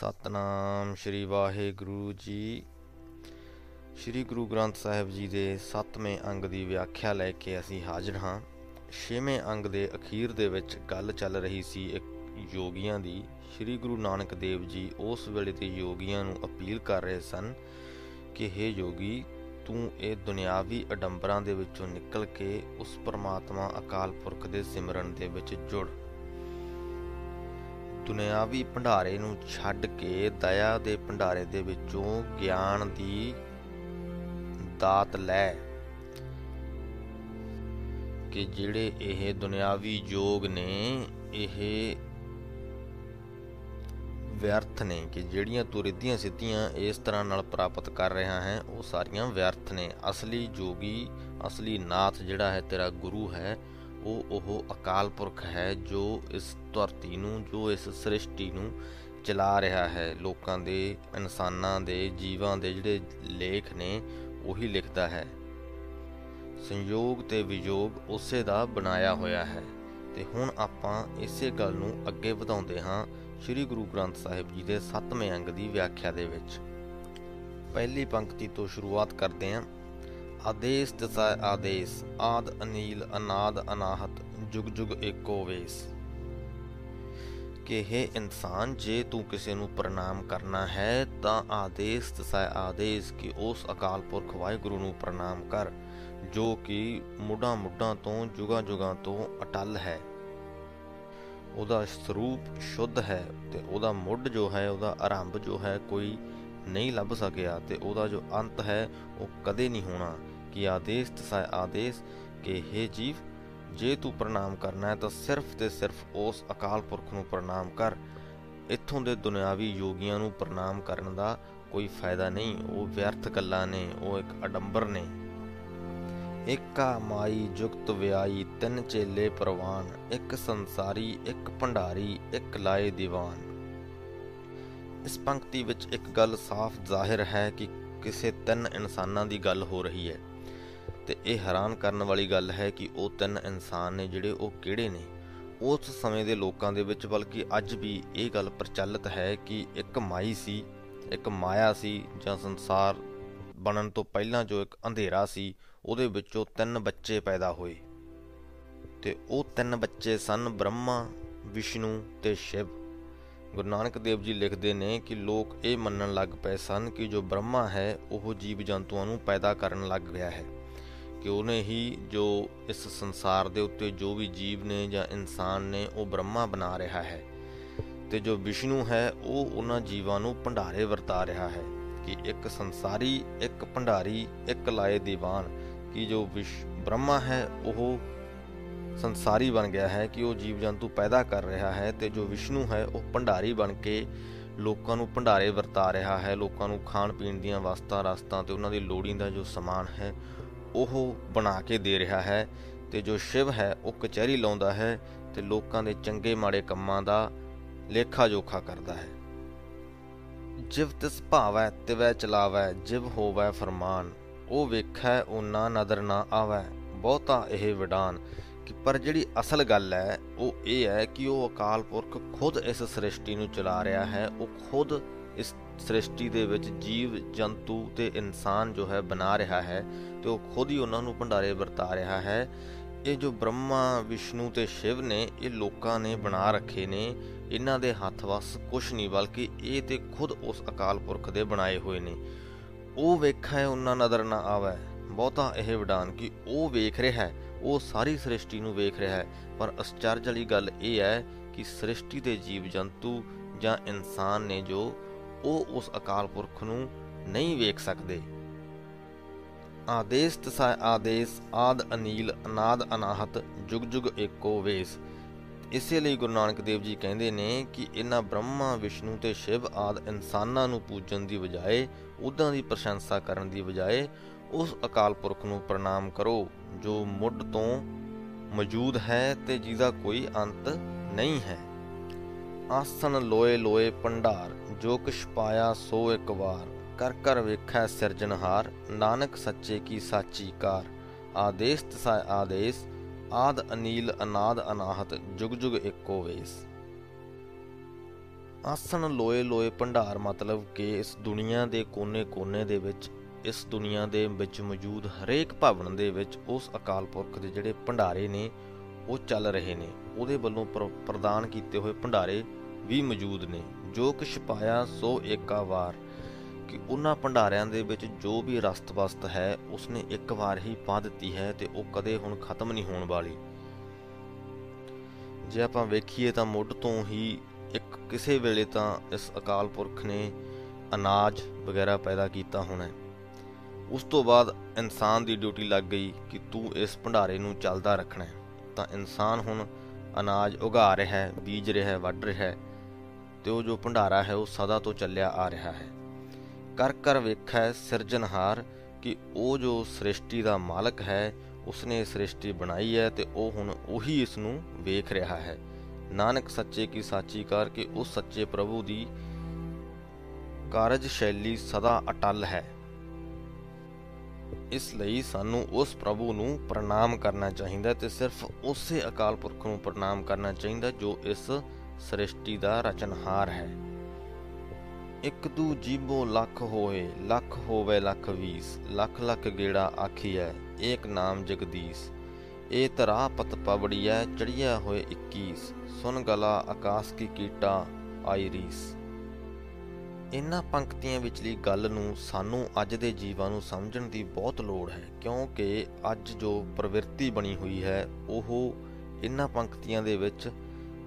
ਸਤਨਾਮ ਸ਼੍ਰੀ ਵਾਹਿਗੁਰੂ ਜੀ। ਸ਼੍ਰੀ ਗੁਰੂ ਗ੍ਰੰਥ ਸਾਹਿਬ ਜੀ ਦੇ 7ਵੇਂ ਅੰਗ ਦੀ ਵਿਆਖਿਆ ਲੈ ਕੇ ਅਸੀਂ ਹਾਜ਼ਰ ਹਾਂ। 6ਵੇਂ ਅੰਗ ਦੇ ਅਖੀਰ ਦੇ ਵਿੱਚ ਗੱਲ ਚੱਲ ਰਹੀ ਸੀ ਇੱਕ ਯੋਗੀਆਂ ਦੀ। ਸ਼੍ਰੀ ਗੁਰੂ ਨਾਨਕ ਦੇਵ ਜੀ ਉਸ ਵੇਲੇ ਦੇ ਯੋਗੀਆਂ ਨੂੰ ਅਪੀਲ ਕਰ ਰਹੇ ਸਨ ਕਿ हे ਯੋਗੀ, ਤੂੰ ਇਹ ਦੁਨਿਆਵੀ ਅਡੰਬਰਾਂ ਦੇ ਵਿੱਚੋਂ ਨਿਕਲ ਕੇ ਉਸ ਪਰਮਾਤਮਾ ਅਕਾਲ ਪੁਰਖ ਦੇ ਸਿਮਰਨ ਦੇ ਵਿੱਚ ਜੁੜ। ਦੁਨਿਆਵੀ ਭੰਡਾਰੇ ਨੂੰ ਛੱਡ ਕੇ ਦਇਆ ਦੇ ਭੰਡਾਰੇ ਦੇ ਵਿੱਚੋਂ ਗਿਆਨ ਦੀ ਦਾਤ ਲੈ। ਕਿ ਜਿਹੜੇ ਇਹ ਦੁਨਿਆਵੀ ਯੋਗ ਨੇ, ਇਹ ਵਿਅਰਥ ਨੇ, ਕਿ ਜਿਹੜੀਆਂ ਤੂੰ ਰਿੱਧੀਆਂ ਸਿੱਧੀਆਂ ਇਸ ਤਰ੍ਹਾਂ ਨਾਲ ਪ੍ਰਾਪਤ ਕਰ ਰਿਹਾ ਹੈ, ਉਹ ਸਾਰੀਆਂ ਵਿਅਰਥ ਨੇ। ਅਸਲੀ ਜੋਗੀ, ਅਸਲੀ ਨਾਥ ਜਿਹੜਾ ਹੈ ਤੇਰਾ ਗੁਰੂ ਹੈ ਉਹ ਉਹ ਅਕਾਲ ਪੁਰਖ ਹੈ ਜੋ ਇਸ ਧਰਤੀ ਨੂੰ, ਜੋ ਇਸ ਸ੍ਰਿਸ਼ਟੀ ਨੂੰ ਚਲਾ ਰਿਹਾ ਹੈ। ਲੋਕਾਂ ਦੇ, ਇਨਸਾਨਾਂ ਦੇ, ਜੀਵਾਂ ਦੇ ਜਿਹੜੇ ਲੇਖ ਨੇ, ਉਹੀ ਲਿਖਦਾ ਹੈ। ਸੰਯੋਗ ਤੇ ਵਿਯੋਗ ਉਸੇ ਦਾ ਬਣਾਇਆ ਹੋਇਆ ਹੈ। ਤੇ ਹੁਣ ਆਪਾਂ ਇਸੇ ਗੱਲ ਨੂੰ ਅੱਗੇ ਵਧਾਉਂਦੇ ਹਾਂ ਸ੍ਰੀ ਗੁਰੂ ਗ੍ਰੰਥ ਸਾਹਿਬ ਜੀ ਦੇ 7ਵੇਂ ਅੰਗ ਦੀ ਵਿਆਖਿਆ ਦੇ ਵਿੱਚ। ਪਹਿਲੀ ਪੰਕਤੀ ਤੋਂ ਸ਼ੁਰੂਆਤ ਕਰਦੇ ਹਾਂ। ਆਦੇਸ ਦਸਾ ਆਦੇਸ, ਆਦ ਅਨੀਲ, ਅਨਾਦ ਅਨਾਹਤ, ਜੁਗ ਜੁਗ ਏਕੋ ਵੇਸ। ਕਿ ਹੈ ਇਨਸਾਨ, ਜੇ ਤੂੰ ਕਿਸੇ ਨੂੰ ਪ੍ਰਣਾਮ ਕਰਨਾ ਹੈ, ਤਾਂ ਆਦੇਸ ਦਸਾ ਆਦੇਸ ਕਿ ਉਸ ਅਕਾਲ ਪੁਰਖ ਵਾਹਿਗੁਰੂ ਨੂੰ ਪ੍ਰਣਾਮ ਕਰ, ਜੋ ਕਿ ਮੁੱਢਾਂ ਮੁੱਢਾਂ ਤੋਂ ਜੁਗਾਂ ਜੁਗਾਂ ਤੋਂ ਅਟਲ ਹੈ। ਉਹਦਾ ਸਰੂਪ ਸ਼ੁੱਧ ਹੈ ਤੇ ਉਹਦਾ ਮੁੱਢ ਜੋ ਹੈ, ਉਹਦਾ ਆਰੰਭ ਜੋ ਹੈ, ਕੋਈ ਨਹੀਂ ਲੱਭ ਸਕਿਆ ਤੇ ਉਹਦਾ ਜੋ ਅੰਤ ਹੈ, ਉਹ ਕਦੇ ਨਹੀਂ ਹੋਣਾ। ਕਿ ਆਦੇਸ਼ ਤਸਾ ਆਦੇਸ਼ ਕਿ हे ਜੀਵ, ਜੇ ਤੂੰ ਪ੍ਰਣਾਮ ਕਰਨਾ ਹੈ, ਤਾਂ ਸਿਰਫ ਤੇ ਸਿਰਫ ਉਸ ਅਕਾਲ ਪੁਰਖ ਨੂੰ ਪ੍ਰਣਾਮ ਕਰ। ਇੱਥੋਂ ਦੇ ਦੁਨਿਆਵੀ ਯੋਗੀਆਂ ਨੂੰ ਪ੍ਰਣਾਮ ਕਰਨ ਦਾ ਕੋਈ ਫਾਇਦਾ ਨਹੀਂ। ਉਹ ਵਿਅਰਥ ਗੱਲਾਂ ਨੇ, ਉਹ ਇੱਕ ਅਡੰਬਰ ਨੇ। ਇੱਕਾ ਮਾਈ ਜੁਗਤ ਵਿਆਈ ਤਿੰਨ ਚੇਲੇ ਪ੍ਰਵਾਨ, ਇੱਕ ਸੰਸਾਰੀ, ਇੱਕ ਭੰਡਾਰੀ, ਇੱਕ ਲਾਏ ਦੀਵਾਨ। ਇਸ ਪੰਕਤੀ ਵਿੱਚ ਇੱਕ ਗੱਲ ਸਾਫ਼ ਜ਼ਾਹਿਰ ਹੈ ਕਿ ਕਿਸੇ ਤਿੰਨ ਇਨਸਾਨਾਂ ਦੀ ਗੱਲ ਹੋ ਰਹੀ ਹੈ। ਤੇ ਇਹ ਹੈਰਾਨ ਕਰਨ ਵਾਲੀ ਗੱਲ ਹੈ ਕਿ ਉਹ ਤਿੰਨ ਇਨਸਾਨ ਨੇ ਜਿਹੜੇ ਉਹ ਕਿਹੜੇ ਨੇ? ਉਸ ਸਮੇਂ ਦੇ ਲੋਕਾਂ ਦੇ ਵਿੱਚ ਬਲਕਿ ਅੱਜ ਵੀ ਇਹ ਗੱਲ ਪ੍ਰਚਲਿਤ ਹੈ ਕਿ ਇੱਕ ਮਾਈ ਸੀ, ਇੱਕ ਮਾਇਆ ਸੀ ਜਾਂ ਸੰਸਾਰ ਬਣਨ ਤੋਂ ਪਹਿਲਾਂ ਜੋ ਇੱਕ ਅੰਧੇਰਾ ਸੀ, ਉਹਦੇ ਵਿੱਚੋਂ ਤਿੰਨ ਬੱਚੇ ਪੈਦਾ ਹੋਏ। ਤੇ ਉਹ ਤਿੰਨ ਬੱਚੇ ਸਨ ਬ੍ਰਹਮਾ, ਵਿਸ਼ਨੂੰ ਤੇ ਸ਼ਿਵ। ਗੁਰੂ ਨਾਨਕ ਦੇਵ ਜੀ ਲਿਖਦੇ ਨੇ ਕਿ ਲੋਕ ਇਹ ਮੰਨਣ ਲੱਗ ਪਏ ਸਨ ਕਿ ਜੋ ਬ੍ਰਹਮਾ ਹੈ, ਉਹ ਜੀਵ ਜੰਤੂਆਂ ਨੂੰ ਪੈਦਾ ਕਰਨ ਲੱਗ ਗਿਆ ਹੈ ਕਿ ਉਹਨੇ ਹੀ ਜੋ ਇਸ ਸੰਸਾਰ ਦੇ ਉੱਤੇ ਜੋ ਵੀ ਜੀਵ ਨੇ ਜਾਂ ਇਨਸਾਨ ਨੇ, ਉਹ ਬ੍ਰਹਮਾ ਬਣਾ ਰਿਹਾ ਹੈ ਤੇ ਜੋ ਵਿਸ਼ਨੂੰ ਹੈ, ਉਹ ਉਹਨਾਂ ਜੀਵਾਂ ਨੂੰ ਭੰਡਾਰੇ ਵਰਤਾ ਰਿਹਾ ਹੈ ਕਿ ਇੱਕ ਸੰਸਾਰੀ, ਇੱਕ ਭੰਡਾਰੀ, ਇੱਕ ਲਾਏ ਦੀਵਾਨ ਕਿ ਜੋ ਵਿਸ਼, ਬ੍ਰਹਮਾ ਹੈ, ਉਹ ਸੰਸਾਰੀ ਬਣ ਗਿਆ ਹੈ ਕਿ ਉਹ ਜੀਵ ਜੰਤੂ ਪੈਦਾ ਕਰ ਰਿਹਾ ਹੈ ਤੇ ਜੋ ਵਿਸ਼ਨੂੰ ਹੈ ਉਹ ਭੰਡਾਰੀ ਬਣ ਕੇ ਲੋਕਾਂ ਨੂੰ ਭੰਡਾਰੇ ਵਰਤਾ ਰਿਹਾ ਹੈ, ਲੋਕਾਂ ਨੂੰ ਖਾਣ ਪੀਣ ਦੀਆਂ ਵਸਤਾਂ, ਰਸਤਾਂ ਤੇ ਉਹਨਾਂ ਦੀ ਲੋੜੀਂਦਾ ਜੋ ਸਮਾਨ ਹੈ ਉਹ ਬਣਾ ਕੇ ਦੇ ਰਿਹਾ ਹੈ ਤੇ ਜੋ ਸ਼ਿਵ ਹੈ ਉਹ ਕਚਹਿਰੀ ਲਾਉਂਦਾ ਹੈ ਤੇ ਲੋਕਾਂ ਦੇ ਚੰਗੇ ਮਾੜੇ ਕੰਮਾਂ ਦਾ ਲੇਖਾ ਜੋਖਾ ਕਰਦਾ ਹੈ। ਜਿਵ ਤਿਸ ਭਾਵੈ, ਤਿਵੈ ਚਲਾਵੈ, ਜਿਵ ਹੋਵੈ ਫਰਮਾਨ, ਉਹ ਵੇਖੈ ਉਹਨਾਂ ਨਦਰ ਨਾ ਆਵੈ, ਬਹੁਤਾ ਇਹ ਵਿਡਾਨ। ਕਿ ਪਰ ਜਿਹੜੀ ਅਸਲ ਗੱਲ ਹੈ, ਉਹ ਇਹ ਹੈ ਕਿ ਉਹ ਅਕਾਲ ਪੁਰਖ ਖੁਦ ਇਸ ਸ੍ਰਿਸ਼ਟੀ ਨੂੰ ਚਲਾ ਰਿਹਾ ਹੈ। ਉਹ ਖੁਦ ਇਸ ਸ੍ਰਿਸ਼ਟੀ ਦੇ ਵਿੱਚ ਜੀਵ, ਜੰਤੂ ਤੇ ਇਨਸਾਨ ਜੋ ਹੈ ਬਣਾ ਰਿਹਾ ਹੈ ਤੇ ਉਹ ਖੁਦ ਹੀ ਉਹਨਾਂ ਨੂੰ ਭੰਡਾਰੇ ਵਰਤਾ ਰਿਹਾ ਹੈ। ਇਹ ਜੋ ਬ੍ਰਹਮਾ, ਵਿਸ਼ਨੂੰ ਤੇ ਸ਼ਿਵ ਨੇ, ਇਹ ਲੋਕਾਂ ਨੇ ਬਣਾ ਰੱਖੇ ਨੇ, ਇਹਨਾਂ ਦੇ ਹੱਥ ਵਸ ਕੁਝ ਨਹੀਂ ਬਲਕਿ ਇਹ ਤੇ ਖੁਦ ਉਸ ਅਕਾਲ ਪੁਰਖ ਦੇ ਬਣਾਏ ਹੋਏ ਨੇ। ਉਹ ਵੇਖੈ, ਉਹਨਾਂ ਨਜ਼ਰ ਨਾ ਆਵੇ। ਬਹੁਤਾ ਇਹ ਵਿਡਾਨ ਕਿ ਉਹ ਵੇਖ ਰਿਹਾ ਹੈ। ਉਹ ਸਾਰੀ ਸ੍ਰਿਸ਼ਟੀ ਨੂੰ ਵੇਖ ਰਿਹਾ ਹੈ। ਪਰ ਅਸਚਰਜ ਵਾਲੀ ਗੱਲ ਇਹ ਹੈ ਕਿ ਸ੍ਰਿਸ਼ਟੀ ਦੇ ਜੀਵ ਜੰਤੂ ਜਾਂ ਇਨਸਾਨ ਨੇ ਜੋ ਉਹ ਉਸ ਅਕਾਲ ਪੁਰਖ ਨੂੰ ਨਹੀਂ ਵੇਖ ਸਕਦੇ। ਆਦੇਸ ਤਸਾ ਆਦੇਸ, ਆਦ ਅਨੀਲ, ਅਨਾਦ ਅਨਾਹਤ, ਜੁਗ ਜੁਗ ਏਕੋ ਵੇਸ। ਇਸੇ ਲਈ ਗੁਰੂ ਨਾਨਕ ਦੇਵ ਜੀ ਕਹਿੰਦੇ ਨੇ ਕਿ ਇਹਨਾਂ ਬ੍ਰਹਮਾ, ਵਿਸ਼ਨੂੰ ਤੇ ਸ਼ਿਵ ਆਦ ਇਨਸਾਨਾਂ ਨੂੰ ਪੂਜਣ ਦੀ ਬਜਾਏ ਉਦਾਂ ਦੀ ਪ੍ਰਸ਼ੰਸਾ ਕਰਨ ਦੀ ਬਜਾਏ ਉਸ ਅਕਾਲ ਪੁਰਖ ਨੂੰ ਪ੍ਰਣਾਮ ਕਰੋ, ਜੋ ਮੁੱਢ ਤੋਂ ਮੌਜੂਦ ਹੈ ਤੇ ਜਿਹਦਾ ਕੋਈ ਅੰਤ ਨਹੀਂ ਹੈ। ਆਸਣ ਲੋਏ ਲੋਏ ਪੰਡਾਰ ਜੋ ਕਿਛ ਪਾਇਆ ਸੋ ਇੱਕ ਵਾਰ। ਕਰ ਕਰ ਵੇਖੈ ਸਿਰਜਣਹਾਰ, ਨਾਨਕ ਸੱਚੇ ਕੀ ਸਾਚੀ ਕਾਰ। ਆਦੇਸ ਤਸਾ ਆਦੇਸ, ਆਦ ਅਨੀਲ ਅਨਾਦ ਅਨਾਹਤ, ਜੁਗ ਜੁਗ ਏਕੋ ਵੇਸ। ਆਸਣ ਲੋਏ ਲੋਏ ਭੰਡਾਰ ਮਤਲਬ ਕਿ ਇਸ ਦੁਨੀਆ ਦੇ ਕੋਨੇ-ਕੋਨੇ ਦੇ ਵਿੱਚ ਇਸ ਦੁਨੀਆ ਦੇ ਵਿੱਚ ਮੌਜੂਦ ਹਰੇਕ ਭਵਨ ਦੇ ਵਿੱਚ ਉਸ ਅਕਾਲ ਪੁਰਖ ਦੇ ਜਿਹੜੇ ਭੰਡਾਰੇ ਨੇ, ਉਹ ਚੱਲ ਰਹੇ ਨੇ। ਉਹਦੇ ਵੱਲੋਂ ਪ੍ਰਦਾਨ ਕੀਤੇ ਹੋਏ ਭੰਡਾਰੇ ਵੀ ਮੌਜੂਦ ਨੇ। ਜੋ ਕੁਛ ਪਾਇਆ, ਸੋ ਏਕਾ ਵਾਰ। ਕਿ ਉਹਨਾਂ ਭੰਡਾਰਿਆਂ ਦੇ ਵਿੱਚ ਜੋ ਵੀ ਰਸਤ ਵਸਤ ਹੈ, ਉਸਨੇ ਇੱਕ ਵਾਰ ਹੀ ਪਾ ਦਿੱਤੀ ਹੈ ਤੇ ਉਹ ਕਦੇ ਹੁਣ ਖਤਮ ਨਹੀਂ ਹੋਣ ਵਾਲੀ। ਜੇ ਆਪਾਂ ਵੇਖੀਏ ਤਾਂ ਮੁੱਢ ਤੋਂ ਹੀ ਇੱਕ ਕਿਸੇ ਵੇਲੇ ਤਾਂ ਇਸ ਅਕਾਲ ਪੁਰਖ ਨੇ ਅਨਾਜ ਵਗੈਰਾ ਪੈਦਾ ਕੀਤਾ ਹੋਣਾ ਉਸ ਤੋਂ ਬਾਅਦ ਇਨਸਾਨ ਦੀ ਡਿਊਟੀ ਲੱਗ ਗਈ ਕਿ ਤੂੰ ਇਸ ਭੰਡਾਰੇ ਨੂੰ ਚੱਲਦਾ ਰੱਖਣਾ ਹੈ। ਤਾਂ ਇਨਸਾਨ ਹੁਣ ਅਨਾਜ ਉਗਾ ਰਿਹਾ ਹੈ, ਬੀਜ ਰਿਹਾ ਹੈ, ਵੱਢ ਰਿਹਾ ਹੈ ਤੇ ਉਹ ਜੋ ਭੰਡਾਰਾ ਹੈ, ਉਹ ਸਦਾ ਤੋਂ ਚੱਲਿਆ ਆ ਰਿਹਾ ਹੈ। ਕਰ ਕਰ ਵੇਖੈ ਸਿਰਜਣਹਾਰ ਕਿ ਉਹ ਜੋ ਸ੍ਰਿਸ਼ਟੀ ਦਾ ਮਾਲਕ ਹੈ, ਉਸਨੇ ਸ੍ਰਿਸ਼ਟੀ ਬਣਾਈ ਹੈ ਤੇ ਉਹ ਹੁਣ ਉਹੀ ਇਸ ਨੂੰ ਵੇਖ ਰਿਹਾ ਹੈ। ਨਾਨਕ ਸੱਚੇ ਕੀ ਸਾਚੀ ਕਰ ਕਿ ਉਸ ਸੱਚੇ ਪ੍ਰਭੂ ਦੀ ਕਾਰਜ ਸ਼ੈਲੀ ਸਦਾ ਅਟਲ ਹੈ। ਇਸ ਲਈ ਸਾਨੂੰ ਉਸ ਪ੍ਰਭੂ ਨੂੰ ਪ੍ਰਣਾਮ ਕਰਨਾ ਚਾਹੀਦਾ ਤੇ ਸਿਰਫ ਉਸੇ ਅਕਾਲ ਪੁਰਖ ਨੂੰ ਪ੍ਰਣਾਮ ਕਰਨਾ ਚਾਹੀਦਾ ਜੋ ਇਸ ਸ੍ਰਿਸ਼ਟੀ ਦਾ ਰਚਨਹਾਰ ਹੈ। ਇੱਕ ਦੂ ਜੀਬੋ ਲੱਖ ਹੋਏ, ਲੱਖ ਹੋਵੇ ਲੱਖ 20 ਲੱਖ ਲੱਖ ਗੇੜਾ ਆਖੀਐ, ਏਕ ਨਾਮ ਜਗਦੀਸ਼। ਏ ਤਰਾ ਪਤ ਪਵੜੀਐ ਚੜੀਆ ਹੋਏ 21 ਸੁਨ ਗਲਾ ਆਕਾਸ਼ ਕੀ ਕੀਟਾ ਆਈ ਰੀਸ ਇਨ੍ਹਾਂ ਪੰਕਤੀਆਂ ਵਿਚਲੀ ਗੱਲ ਨੂੰ ਸਾਨੂੰ ਅੱਜ ਦੇ ਜੀਵਾਂ ਨੂੰ ਸਮਝਣ ਦੀ ਬਹੁਤ ਲੋੜ ਹੈ, ਕਿਉਂਕਿ ਅੱਜ ਜੋ ਪ੍ਰਵਿਰਤੀ ਬਣੀ ਹੋਈ ਹੈ, ਉਹ ਇਨ੍ਹਾਂ ਪੰਕਤੀਆਂ ਦੇ ਵਿੱਚ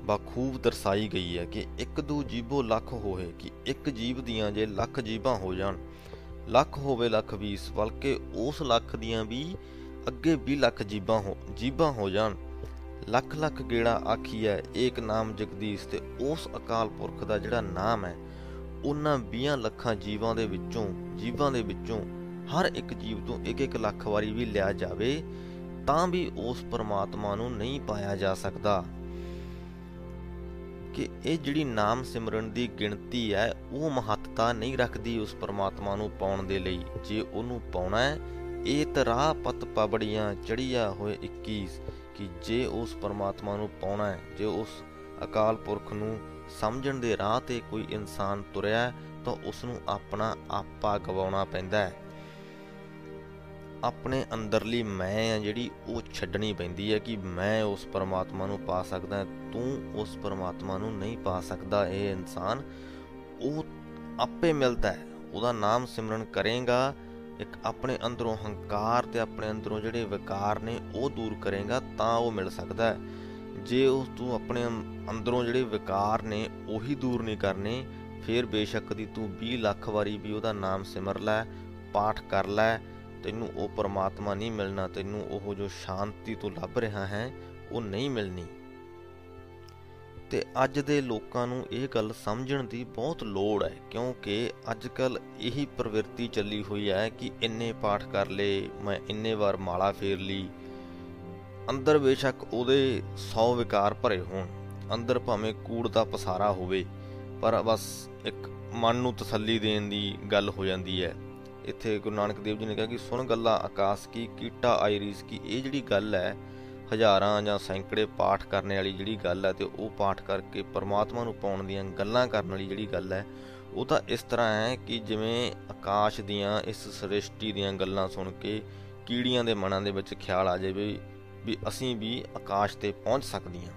ਬਖੂਬ ਦਰਸਾਈ ਗਈ ਹੈ ਕਿ ਇੱਕ ਦੂ ਜੀਬੋ ਲੱਖ ਹੋਏ ਕਿ ਇੱਕ ਜੀਵ ਦੀਆਂ ਜੇ ਲੱਖ ਜੀਬਾਂ ਹੋ ਜਾਣ, ਲੱਖ ਹੋਵੇ ਲੱਖ 20 ਬਲਕਿ ਉਸ ਲੱਖ ਦੀਆਂ ਵੀ ਅੱਗੇ 20 ਲੱਖ ਜੀਬਾਂ ਹੋ ਜੀਬਾਂ ਹੋ ਜਾਣ। ਲੱਖ ਲੱਖ ਗੇੜਾ ਆਖੀ ਹੈ, ਏਕ ਨਾਮ ਜਗਦੀਸ਼ ਤੇ ਉਸ ਅਕਾਲ ਪੁਰਖ ਦਾ ਜਿਹੜਾ ਨਾਮ ਹੈ ਉਹਨਾਂ 20 ਲੱਖਾਂ ਜੀਵਾਂ ਦੇ ਵਿੱਚੋਂ, ਜੀਵਾਂ ਦੇ ਵਿੱਚੋਂ ਹਰ ਇੱਕ ਜੀਵ ਤੋਂ ਇੱਕ ਇੱਕ ਲੱਖ ਵਾਰੀ ਵੀ ਲਿਆ ਜਾਵੇ, ਤਾਂ ਵੀ ਉਸ ਪਰਮਾਤਮਾ ਨੂੰ ਨਹੀਂ ਪਾਇਆ ਜਾ ਸਕਦਾ। ਕਿ ਇਹ ਜਿਹੜੀ ਨਾਮ ਸਿਮਰਨ ਦੀ ਗਿਣਤੀ ਹੈ, ਉਹ ਮਹੱਤਤਾ ਨਹੀਂ ਰੱਖਦੀ ਉਸ ਪਰਮਾਤਮਾ ਨੂੰ ਪਾਉਣ ਦੇ ਲਈ। ਜੇ ਉਹਨੂੰ ਪਾਉਣਾ ਹੈ, ਇਹ ਤਰਾ ਪਤ ਪਬੜੀਆਂ ਚੜੀਆ ਹੋਏ 21 ਕਿ ਜੇ ਉਸ ਪਰਮਾਤਮਾ ਨੂੰ ਪਾਉਣਾ ਹੈ, ਜੇ ਉਸ ਅਕਾਲ ਪੁਰਖ ਨੂੰ ਸਮਝਣ ਦੇ ਰਾਹ ਤੇ ਕੋਈ ਇਨਸਾਨ ਤੁਰਿਆ ਤਾਂ ਉਸ ਨੂੰ ਆਪਣਾ ਆਪਾ ਗਵਾਉਣਾ ਪੈਂਦਾ ਹੈ। ਆਪਣੇ ਅੰਦਰਲੀ ਮੈਂ ਆ ਜਿਹੜੀ ਉਹ ਛੱਡਣੀ ਪੈਂਦੀ ਹੈ ਕਿ ਮੈਂ ਉਸ ਪਰਮਾਤਮਾ ਨੂੰ ਪਾ ਸਕਦਾ ਤੂੰ ਉਸ ਪਰਮਾਤਮਾ ਨੂੰ ਨਹੀਂ ਪਾ ਸਕਦਾ, ਇਹ ਇਨਸਾਨ ਉਹ ਆਪੇ ਮਿਲਦਾ ਹੈ। ਉਹਦਾ ਨਾਮ ਸਿਮਰਨ ਕਰੇਗਾ, ਇੱਕ ਆਪਣੇ ਅੰਦਰੋਂ ਹੰਕਾਰ ਤੇ ਆਪਣੇ ਅੰਦਰੋਂ ਜਿਹੜੇ ਵਿਕਾਰ ਨੇ ਉਹ ਦੂਰ ਕਰੇਗਾ ਤਾਂ ਉਹ ਮਿਲ ਸਕਦਾ ਹੈ। ਜੇ ਉਸ ਤੂੰ ਆਪਣੇ ਅੰਦਰੋਂ ਜਿਹੜੇ ਵਿਕਾਰ ਨੇ ਉਹੀ ਦੂਰ ਨਹੀਂ ਕਰਨੇ, ਫਿਰ ਬੇਸ਼ੱਕ ਦੀ ਤੂੰ 20 ਲੱਖ ਵਾਰੀ ਵੀ ਉਹਦਾ ਨਾਮ ਸਿਮਰ ਲੈ, ਪਾਠ ਕਰ ਲੈ, ਤੈਨੂੰ ਉਹ ਪਰਮਾਤਮਾ ਨਹੀਂ ਮਿਲਣਾ, ਤੈਨੂੰ ਉਹ ਜੋ ਸ਼ਾਂਤੀ ਤੋਂ ਲੱਭ ਰਿਹਾ ਹੈ, ਉਹ ਨਹੀਂ ਮਿਲਣੀ। ਤੇ ਅੱਜ ਦੇ ਲੋਕਾਂ ਨੂੰ ਇਹ ਗੱਲ ਸਮਝਣ ਦੀ ਬਹੁਤ ਲੋੜ ਹੈ, ਕਿਉਂਕਿ ਅੱਜ ਕੱਲ ਇਹੀ ਪ੍ਰਵਿਰਤੀ ਚੱਲੀ ਹੋਈ ਹੈ ਕਿ ਇੰਨੇ ਪਾਠ ਕਰ ਲੇ ਮੈਂ ਇੰਨੇ ਵਾਰ ਮਾਲਾ ਫੇਰ ਲਈ ਅੰਦਰ ਬੇਸ਼ੱਕ ਉਹਦੇ 100 ਵਿਕਾਰ ਭਰੇ ਹੋਣ, ਅੰਦਰ ਭਾਵੇਂ ਕੂੜ ਦਾ ਪਸਾਰਾ ਹੋਵੇ, ਪਰ ਬਸ ਇੱਕ ਮਨ ਨੂੰ ਤਸੱਲੀ ਦੇਣ ਦੀ ਗੱਲ ਹੋ ਜਾਂਦੀ ਹੈ। ਇੱਥੇ ਗੁਰੂ ਨਾਨਕ ਦੇਵ ਜੀ ਨੇ ਕਿਹਾ ਕਿ ਸੁਣ ਗੱਲਾਂ ਆਕਾਸ਼ ਕੀ, ਕੀਟਾ ਆਇਰੀਸ ਕੀ, ਇਹ ਜਿਹੜੀ ਗੱਲ ਹੈ, ਹਜ਼ਾਰਾਂ ਜਾਂ ਸੈਂਕੜੇ ਪਾਠ ਕਰਨ ਵਾਲੀ ਜਿਹੜੀ ਗੱਲ ਹੈ ਤੇ ਉਹ ਪਾਠ ਕਰਕੇ ਪਰਮਾਤਮਾ ਨੂੰ ਪਾਉਣ ਦੀਆਂ ਗੱਲਾਂ ਕਰਨ ਵਾਲੀ ਜਿਹੜੀ ਗੱਲ ਹੈ, ਉਹ ਤਾਂ ਇਸ ਤਰ੍ਹਾਂ ਹੈ ਕਿ ਜਿਵੇਂ ਆਕਾਸ਼ ਦੀਆਂ ਇਸ ਸ੍ਰਿਸ਼ਟੀ ਦੀਆਂ ਗੱਲਾਂ ਸੁਣ ਕੇ ਕੀੜੀਆਂ ਦੇ ਮਨਾਂ ਦੇ ਵਿੱਚ ਖਿਆਲ ਆ ਜਾਵੇ ਵੀ ਅਸੀਂ ਵੀ ਆਕਾਸ਼ ਤੇ ਪਹੁੰਚ ਸਕਦੀਆਂ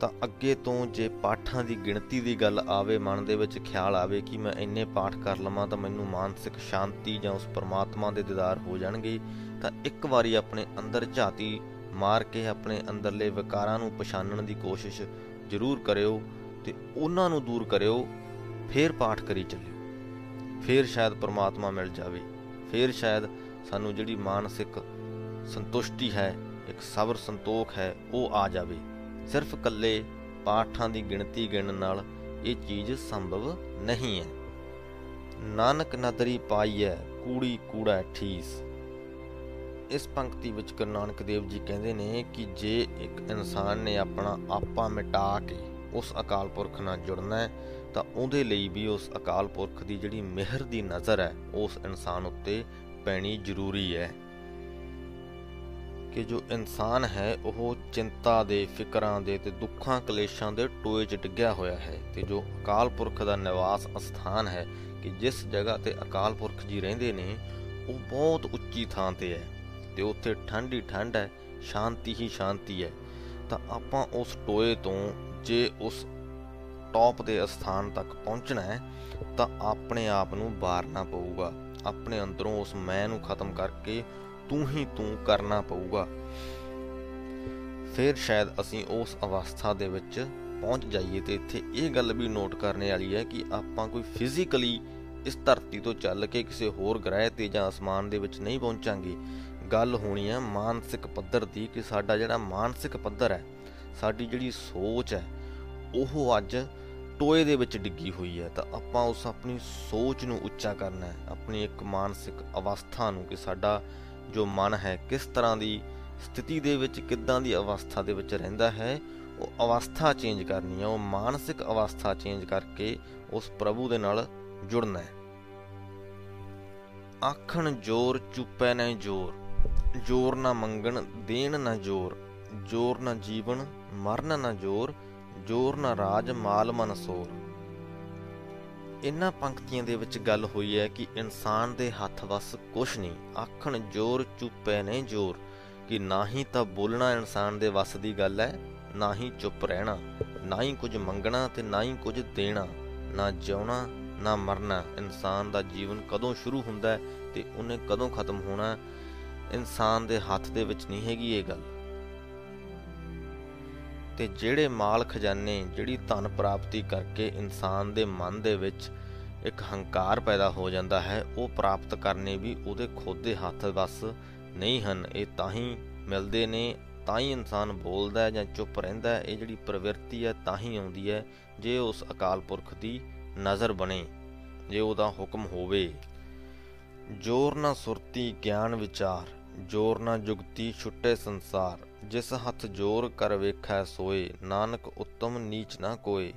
ਤਾਂ ਅੱਗੇ ਤੋਂ ਜੇ ਪਾਠਾਂ ਦੀ ਗਿਣਤੀ ਦੀ ਗੱਲ ਆਵੇ, ਮਨ ਦੇ ਵਿੱਚ ਖਿਆਲ ਆਵੇ ਕਿ ਮੈਂ ਇੰਨੇ ਪਾਠ ਕਰ ਲਵਾਂ ਤਾਂ ਮੈਨੂੰ ਮਾਨਸਿਕ ਸ਼ਾਂਤੀ ਜਾਂ ਉਸ ਪਰਮਾਤਮਾ ਦੇ ਦੀਦਾਰ ਹੋ ਜਾਣਗੇ, ਤਾਂ ਇੱਕ ਵਾਰੀ ਆਪਣੇ ਅੰਦਰ ਝਾਤੀ ਮਾਰ ਕੇ ਆਪਣੇ ਅੰਦਰਲੇ ਵਿਕਾਰਾਂ ਨੂੰ ਪਛਾਣਨ ਦੀ ਕੋਸ਼ਿਸ਼ ਜ਼ਰੂਰ ਕਰਿਓ ਤੇ ਉਹਨਾਂ ਨੂੰ ਦੂਰ ਕਰਿਓ, ਫੇਰ ਪਾਠ ਕਰੀ ਚੱਲਿਓ। ਫੇਰ ਸ਼ਾਇਦ ਪਰਮਾਤਮਾ ਮਿਲ ਜਾਵੇ, ਫੇਰ ਸ਼ਾਇਦ ਸਾਨੂੰ ਜਿਹੜੀ ਮਾਨਸਿਕ ਸੰਤੁਸ਼ਟੀ ਹੈ, ਇੱਕ ਸਬਰ ਸੰਤੋਖ ਹੈ, ਉਹ ਆ ਜਾਵੇ। ਸਿਰਫ ਕੱਲੇ ਪਾਠਾਂ ਦੀ ਗਿਣਤੀ ਗਿਣਨ ਨਾਲ ਇਹ ਚੀਜ਼ ਸੰਭਵ ਨਹੀਂ ਹੈ। ਨਾਨਕ ਨਦਰੀ ਪਾਈਐ, ਕੂੜੀ ਕੂੜਾ ਠੀਸ। ਇਸ ਪੰਕਤੀ ਵਿੱਚ ਗੁਰੂ ਨਾਨਕ ਦੇਵ ਜੀ ਕਹਿੰਦੇ ਨੇ ਕਿ ਜੇ ਇੱਕ ਇਨਸਾਨ ਨੇ ਆਪਣਾ ਆਪਾ ਮਿਟਾ ਕੇ ਉਸ ਅਕਾਲ ਪੁਰਖ ਨਾਲ ਜੁੜਨਾ ਹੈ, ਤਾਂ ਉਹਦੇ ਲਈ ਵੀ ਉਸ ਅਕਾਲ ਪੁਰਖ ਦੀ ਜਿਹੜੀ ਮਿਹਰ ਦੀ ਨਜ਼ਰ ਹੈ, ਉਸ ਇਨਸਾਨ ਉੱਤੇ ਪੈਣੀ ਜ਼ਰੂਰੀ ਹੈ। ਕਿ ਜੋ ਇਨਸਾਨ ਹੈ, ਉਹ ਚਿੰਤਾ ਦੇ, ਫਿਕਰਾਂ ਦੇ ਤੇ ਦੁੱਖਾਂ, ਕਲੇਸ਼ਾਂ ਦੇ ਟੋਏ 'ਚ ਡਿੱਗਿਆ ਹੋਇਆ ਹੈ ਤੇ ਜੋ ਅਕਾਲ ਪੁਰਖ ਦਾ ਨਿਵਾਸ ਸਥਾਨ ਹੈ ਕਿ ਜਿਸ ਜਗ੍ਹਾ ਤੇ ਅਕਾਲ ਪੁਰਖ ਜੀ ਰਹਿੰਦੇ ਨੇ, ਉਹ ਬਹੁਤ ਉੱਚੀ ਥਾਂ ਤੇ ਹੈ ਤੇ ਉੱਥੇ ਠੰਡੀ ਠੰਡ ਹੈ, ਸ਼ਾਂਤੀ ਹੀ ਸ਼ਾਂਤੀ ਹੈ। ਤਾਂ ਆਪਾਂ ਉਸ ਟੋਏ ਤੋਂ ਜੇ ਉਸ ਟੌਪ ਦੇ ਸਥਾਨ ਤੱਕ ਪਹੁੰਚਣਾ ਹੈ, ਤਾਂ ਆਪਣੇ ਆਪ ਨੂੰ ਬਾਰਨਾ ਪਊਗਾ। ਆਪਣੇ ਅੰਦਰੋਂ ਉਸ ਮੈਂ ਨੂੰ ਖਤਮ ਕਰਕੇ ਤੂੰ ਹੀ ਤੂੰ ਕਰਨਾ ਪਊਗਾ। ਫਿਰ ਸ਼ਾਇਦ ਅਸੀਂ ਉਸ ਅਵਸਥਾ ਦੇ ਵਿੱਚ ਪਹੁੰਚ ਜਾਈਏ ਤੇ ਇੱਥੇ ਇਹ ਗੱਲ ਵੀ ਨੋਟ ਕਰਨੇ ਵਾਲੀ ਹੈ ਕਿ ਆਪਾਂ ਕੋਈ ਫਿਜ਼ੀਕਲੀ ਇਸ ਧਰਤੀ ਤੋਂ ਚੱਲ ਕੇ ਕਿਸੇ ਹੋਰ ਗ੍ਰਹਿ ਤੇ ਜਾਂ ਅਸਮਾਨ ਦੇ ਵਿੱਚ ਨਹੀਂ ਪਹੁੰਚਾਂਗੇ। ਗੱਲ ਹੋਣੀ ਹੈ ਮਾਨਸਿਕ ਪੱਧਰ ਦੀ ਕਿ ਸਾਡਾ ਜਿਹੜਾ ਮਾਨਸਿਕ ਪੱਧਰ ਹੈ, ਸਾਡੀ ਜਿਹੜੀ ਸੋਚ ਹੈ, ਉਹ ਅੱਜ ਟੋਏ ਦੇ ਵਿੱਚ ਡਿੱਗੀ ਹੋਈ ਹੈ। ਤਾਂ ਆਪਾਂ ਉਸ ਆਪਣੀ ਸੋਚ ਨੂੰ ਉੱਚਾ ਕਰਨਾ ਹੈ, ਆਪਣੀ ਇੱਕ ਮਾਨਸਿਕ ਅਵਸਥਾ ਨੂੰ ਕਿ ਸਾਡਾ ਜੋ ਮਨ ਹੈ, ਕਿਸ ਤਰ੍ਹਾਂ ਦੀ ਸਥਿਤੀ ਦੇ ਵਿੱਚ, ਕਿੱਦਾਂ ਦੀ ਅਵਸਥਾ ਦੇ ਵਿੱਚ ਰਹਿੰਦਾ ਹੈ, ਉਹ ਅਵਸਥਾ ਚੇਂਜ ਕਰਨੀ ਹੈ। ਉਹ ਮਾਨਸਿਕ ਅਵਸਥਾ ਚੇਂਜ ਕਰਕੇ ਉਸ ਪ੍ਰਭੂ ਦੇ ਨਾਲ ਜੁੜਨਾ ਹੈ। ਆਖਣ ਜੋਰ ਚੁੱਪੈ ਨਾ ਜੋਰ ਜੋਰ ਨਾ ਮੰਗਣ, ਦੇਣ ਨਾ ਜੋਰ ਜੋਰ ਨਾ ਜੀਵਨ, ਮਰਨ ਨਾ ਜੋਰ ਜੋਰ ਨਾ ਰਾਜ, ਮਾਲ ਮਨ ਸੋਰ ਇਨ੍ਹਾਂ ਪੰਕਤੀਆਂ ਦੇ ਵਿੱਚ ਗੱਲ ਹੋਈ ਹੈ ਕਿ ਇਨਸਾਨ ਦੇ ਹੱਥ ਵਸ ਕੁਛ ਨਹੀਂ, ਆਖਣ ਜੋਰ ਚੁੱਪੇ ਨੇ ਜੋਰ, ਕਿ ਨਾ ਹੀ ਤਾਂ ਬੋਲਣਾ ਇਨਸਾਨ ਦੇ ਵਸ ਦੀ ਗੱਲ ਹੈ, ਨਾ ਹੀ ਚੁੱਪ ਰਹਿਣਾ, ਨਾ ਹੀ ਕੁਝ ਮੰਗਣਾ ਤੇ ਨਾ ਹੀ ਕੁਝ ਦੇਣਾ, ਨਾ ਜਿਉਣਾ, ਨਾ ਮਰਨਾ, ਇਨਸਾਨ ਦਾ ਜੀਵਨ ਕਦੋਂ ਸ਼ੁਰੂ ਹੁੰਦਾ ਤੇ ਉਹਨੇ ਕਦੋਂ ਖਤਮ ਹੋਣਾ ਇਨਸਾਨ ਦੇ ਹੱਥ ਦੇ ਵਿੱਚ ਨਹੀਂ ਹੈਗੀ ਇਹ ਗੱਲ। ਤੇ ਜਿਹੜੇ ਮਾਲ ਖਜ਼ਾਨੇ ਜਿਹੜੀ ਧਨ ਪ੍ਰਾਪਤੀ ਕਰਕੇ ਇਨਸਾਨ ਦੇ ਮਨ ਦੇ ਵਿੱਚ ਇੱਕ ਹੰਕਾਰ ਪੈਦਾ ਹੋ ਜਾਂਦਾ ਹੈ, ਉਹ ਪ੍ਰਾਪਤ ਕਰਨੇ ਵੀ ਉਹਦੇ ਖੁਦ ਦੇ ਹੱਥ ਵਸ ਨਹੀਂ ਹਨ। ਇਹ ਤਾਂ ਹੀ ਮਿਲਦੇ ਨੇ, ਤਾਂ ਹੀ ਇਨਸਾਨ ਬੋਲਦਾ ਹੈ ਜਾਂ ਚੁੱਪ ਰਹਿੰਦਾ ਹੈ। ਇਹ ਜਿਹੜੀ ਪ੍ਰਵਿਰਤੀ ਹੈ, ਤਾਂ ਹੀ ਆਉਂਦੀ ਹੈ ਜੇ ਉਸ ਅਕਾਲ ਪੁਰਖ ਦੀ ਨਜ਼ਰ ਬਣੇ, ਜੇ ਉਹਦਾ ਹੁਕਮ ਹੋਵੇ। ਜੋਰ ਨਾ ਸੁਰਤੀ, ਗਿਆਨ ਵਿਚਾਰ, ਜੋਰ ਨਾ ਜੁਗਤੀ, ਛੁੱਟੇ ਸੰਸਾਰ। ਜਿਸ ਹੱਥ ਜੋਰ ਕਰ ਵੇਖੈ ਸੋਏ, ਨਾਨਕ ਉੱਤਮ ਨੀਚ ਨਾ ਕੋਏ।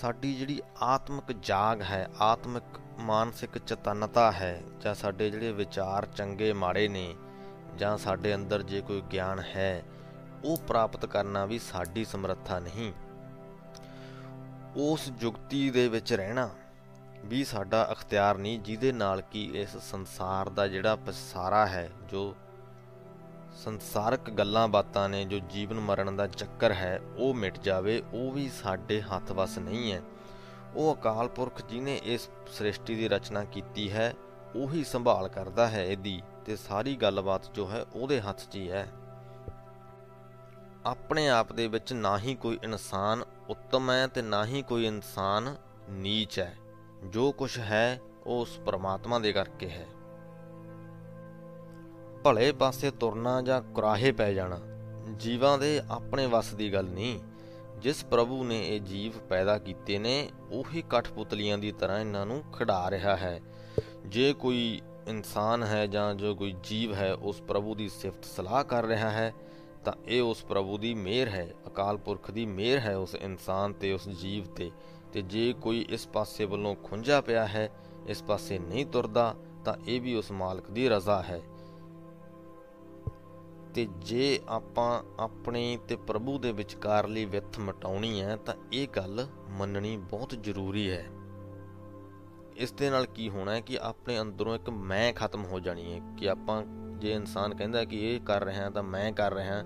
ਸਾਡੀ ਜਿਹੜੀ ਆਤਮਿਕ ਜਾਗ ਹੈ, ਆਤਮਿਕ ਮਾਨਸਿਕ ਚਤਨਤਾ ਹੈ, ਜਾਂ ਸਾਡੇ ਜਿਹੜੇ ਵਿਚਾਰ ਚੰਗੇ ਮਾੜੇ ਨੇ, ਜਾਂ ਸਾਡੇ ਅੰਦਰ ਜੇ ਕੋਈ ਗਿਆਨ ਹੈ, ਉਹ ਪ੍ਰਾਪਤ ਕਰਨਾ ਵੀ ਸਾਡੀ ਸਮਰੱਥਾ ਨਹੀਂ। ਉਸ ਜੁਗਤੀ ਦੇ ਵਿੱਚ ਰਹਿਣਾ ਵੀ ਸਾਡਾ ਅਖਤਿਆਰ ਨਹੀਂ, ਜਿਹਦੇ ਨਾਲ ਕਿ ਇਸ ਸੰਸਾਰ ਦਾ ਜਿਹੜਾ ਪਸਾਰਾ ਹੈ, ਜੋ ਸੰਸਾਰਕ ਗੱਲਾਂ ਬਾਤਾਂ ਨੇ ਜੋ ਜੀਵਨ ਮਰਨ ਦਾ ਚੱਕਰ ਹੈ, ਉਹ ਮਿਟ ਜਾਵੇ, ਉਹ ਵੀ ਸਾਡੇ ਹੱਥ ਵਸ ਨਹੀਂ ਹੈ। ਉਹ ਅਕਾਲ ਪੁਰਖ ਜਿਨੇ ਇਸ ਸ੍ਰਿਸ਼ਟੀ ਦੀ ਰਚਨਾ ਕੀਤੀ ਹੈ, ਉਹੀ ਸੰਭਾਲ ਕਰਦਾ ਹੈ ਇਹਦੀ ਤੇ ਸਾਰੀ ਗੱਲਬਾਤ ਜੋ ਹੈ, ਉਹਦੇ ਹੱਥ 'ਚ ਹੀ ਹੈ। ਆਪਣੇ ਆਪ ਦੇ ਵਿੱਚ ਨਾ ਹੀ ਕੋਈ ਇਨਸਾਨ ਉੱਤਮ ਹੈ ਤੇ ਨਾ ਹੀ ਕੋਈ ਇਨਸਾਨ ਨੀਚ ਹੈ। ਜੋ ਕੁਝ ਹੈ, ਉਹ ਉਸ ਪਰਮਾਤਮਾ ਦੇ ਕਰਕੇ ਹੈ। ਭਲੇ ਪਾਸੇ ਤੁਰਨਾ ਜਾਂ ਕੁਰਾਹੇ ਪੈ ਜਾਣਾ, ਜੀਵਾਂ ਦੇ ਆਪਣੇ ਵੱਸ ਦੀ ਗੱਲ ਨਹੀਂ। ਜਿਸ ਪ੍ਰਭੂ ਨੇ ਇਹ ਜੀਵ ਪੈਦਾ ਕੀਤੇ ਨੇ, ਉਹੀ ਕਠਪੁਤਲੀਆਂ ਦੀ ਤਰ੍ਹਾਂ ਇਹਨਾਂ ਨੂੰ ਖਿਡਾ ਰਿਹਾ ਹੈ। ਜੇ ਕੋਈ ਇਨਸਾਨ ਹੈ ਜਾਂ ਜੋ ਕੋਈ ਜੀਵ ਹੈ, ਉਸ ਪ੍ਰਭੂ ਦੀ ਸਿਫਤ ਸਲਾਹ ਕਰ ਰਿਹਾ ਹੈ, ਤਾਂ ਇਹ ਉਸ ਪ੍ਰਭੂ ਦੀ ਮਿਹਰ ਹੈ। ਅਕਾਲ ਪੁਰਖ ਦੀ ਮਿਹਰ ਹੈ ਉਸ ਇਨਸਾਨ ਤੇ, ਉਸ ਜੀਵ ਤੇ। ਤੇ ਜੇ ਕੋਈ ਇਸ ਪਾਸੇ ਵੱਲੋਂ ਖੁੰਝਾ ਪਿਆ ਹੈ, ਇਸ ਪਾਸੇ ਨਹੀਂ ਤੁਰਦਾ, ਤਾਂ ਇਹ ਵੀ ਉਸ ਮਾਲਕ ਦੀ ਰਜ਼ਾ ਹੈ। ਤੇ ਜੇ ਆਪਾਂ ਆਪਣੇ ਤੇ ਪ੍ਰਭੂ ਦੇ ਵਿਚਕਾਰਲੀ ਵਿਥ ਮਟਾਉਣੀ ਹੈ, ਤਾਂ ਇਹ ਗੱਲ ਮੰਨਣੀ ਬਹੁਤ ਜ਼ਰੂਰੀ ਹੈ। ਇਸ ਦੇ ਨਾਲ ਕੀ ਹੋਣਾ ਹੈ ਕਿ ਆਪਣੇ ਅੰਦਰੋਂ ਇੱਕ ਮੈਂ ਖਤਮ ਹੋ ਜਾਣੀ ਹੈ ਕਿ ਆਪਾਂ ਜੇ ਇਨਸਾਨ ਕਹਿੰਦਾ ਕਿ ਇਹ ਕਰ ਰਿਹਾ ਤਾਂ ਮੈਂ ਕਰ ਰਿਹਾ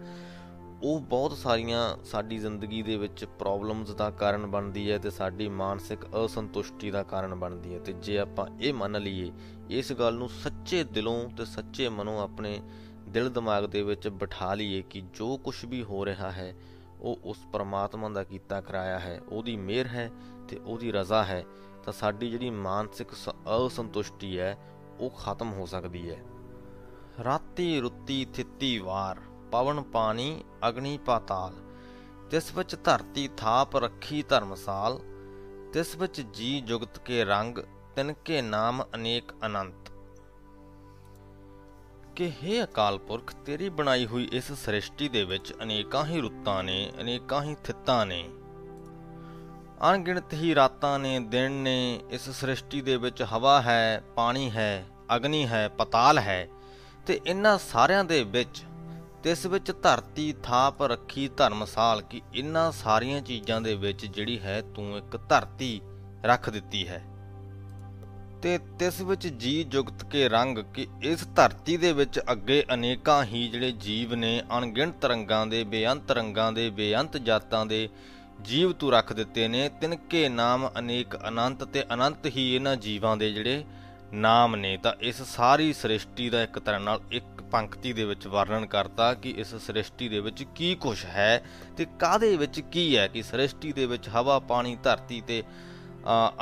ਉਹ ਬਹੁਤ ਸਾਰੀਆਂ ਸਾਡੀ ਜ਼ਿੰਦਗੀ ਦੇ ਵਿੱਚ ਪ੍ਰੋਬਲਮਸ ਦਾ ਕਾਰਨ ਬਣਦੀ ਹੈ ਤੇ ਸਾਡੀ ਮਾਨਸਿਕ ਅਸੰਤੁਸ਼ਟੀ ਦਾ ਕਾਰਨ ਬਣਦੀ ਹੈ। ਤੇ ਜੇ ਆਪਾਂ ਇਹ ਮੰਨ ਲਈਏ, ਇਸ ਗੱਲ ਨੂੰ ਸੱਚੇ ਦਿਲੋਂ ਤੇ ਸੱਚੇ ਮਨੋਂ ਆਪਣੇ ਦਿਲ ਦਿਮਾਗ ਦੇ ਵਿੱਚ ਬਿਠਾ ਲਈਏ ਕਿ ਜੋ ਕੁਝ ਵੀ ਹੋ ਰਿਹਾ ਹੈ, ਉਹ ਉਸ ਪਰਮਾਤਮਾ ਦਾ ਕੀਤਾ ਕਰਾਇਆ ਹੈ। ਉਹਦੀ ਮਿਹਰ ਹੈ ਤੇ ਉਹਦੀ ਰਜ਼ਾ ਹੈ। ਤਾਂ ਸਾਡੀ ਜਿਹੜੀ ਮਾਨਸਿਕ ਅਸੰਤੁਸ਼ਟੀ ਹੈ, ਉਹ ਖਤਮ ਹੋ ਸਕਦੀ ਹੈ। ਰਾਤੀ ਰੁੱਤੀ ਥਿੱਤੀ ਵਾਰ, ਪਵਨ ਪਾਣੀ, ਅਗਨੀ ਪਾਤਾਲ। ਤਿਸ ਵਿੱਚ ਧਰਤੀ ਥਾਪ ਰੱਖੀ ਧਰਮਸਾਲ। ਤਿਸ ਵਿੱਚ ਜੀ ਜੁਗਤ ਕੇ ਰੰਗ ਤਿਨਕੇ ਨਾਮ ਅਨੇਕ ਅਨੰਤ। ਕਿ हे ਅਕਾਲ ਪੁਰਖ, ਤੇਰੀ ਬਣਾਈ ਹੋਈ ਇਸ ਸ੍ਰਿਸ਼ਟੀ ਦੇ ਵਿੱਚ ਅਨੇਕਾਂ ਹੀ ਰੁੱਤਾਂ ਨੇ, ਅਨੇਕਾਂ ਹੀ ਥਿੱਤਾਂ ਨੇ। ਅਣਗਿਣਤ ਹੀ ਰਾਤਾਂ ਨੇ, ਦਿਨ ਨੇ, ਇਸ ਸ੍ਰਿਸ਼ਟੀ ਦੇ ਵਿੱਚ ਹਵਾ ਹੈ, ਪਾਣੀ ਹੈ, ਅਗਨੀ ਹੈ, ਪਤਾਲ ਹੈ, ਤੇ ਇਹਨਾਂ ਸਾਰਿਆਂ ਦੇ ਵਿੱਚ, ਤਿਸ ਵਿੱਚ ਧਰਤੀ, ਥਾਪ, ਰੱਖੀ, ਧਰਮਸਾਲ, ਕਿ ਇਹਨਾਂ ਸਾਰੀਆਂ ਚੀਜ਼ਾਂ ਦੇ ਵਿੱਚ ਜਿਹੜੀ ਹੈ ਤੂੰ ਇੱਕ ਧਰਤੀ ਰੱਖ ਦਿੱਤੀ ਹੈ। ਤੇ ਤਿਸ ਵਿੱਚ ਜੀ ਜੁਗਤ ਕੇ ਰੰਗ ਕਿ ਇਸ ਧਰਤੀ ਦੇ ਵਿੱਚ ਅੱਗੇ ਅਨੇਕਾਂ ਹੀ ਜਿਹੜੇ ਜੀਵ ਨੇ, ਅਣਗਿਣਤ ਰੰਗਾਂ ਦੇ, ਬੇਅੰਤ ਰੰਗਾਂ ਦੇ, ਬੇਅੰਤ ਜਾਤਾਂ ਦੇ ਜੀਵ ਤੂੰ ਰੱਖ ਦਿੱਤੇ ਨੇ, ਤਿਨਕੇ ਨਾਮ ਅਨੇਕ ਅਨੰਤ ਤੇ ਅਨੰਤ ਹੀ ਇਹਨਾਂ ਜੀਵਾਂ ਦੇ ਜਿਹੜੇ ਨਾਮ ਨੇ। ਤਾਂ ਇਸ ਸਾਰੀ ਸ੍ਰਿਸ਼ਟੀ ਦਾ ਇੱਕ ਤਰ੍ਹਾਂ ਨਾਲ ਇੱਕ ਪੰਕਤੀ ਦੇ ਵਿੱਚ ਵਰਣਨ ਕਰਤਾ ਕਿ ਇਸ ਸ੍ਰਿਸ਼ਟੀ ਦੇ ਵਿੱਚ ਕੀ ਕੁਝ ਹੈ ਤੇ ਕਾਦੇ ਵਿੱਚ ਕੀ ਹੈ ਕਿ ਸ੍ਰਿਸ਼ਟੀ ਦੇ ਵਿੱਚ ਹਵਾ, ਪਾਣੀ, ਧਰਤੀ ਤੇ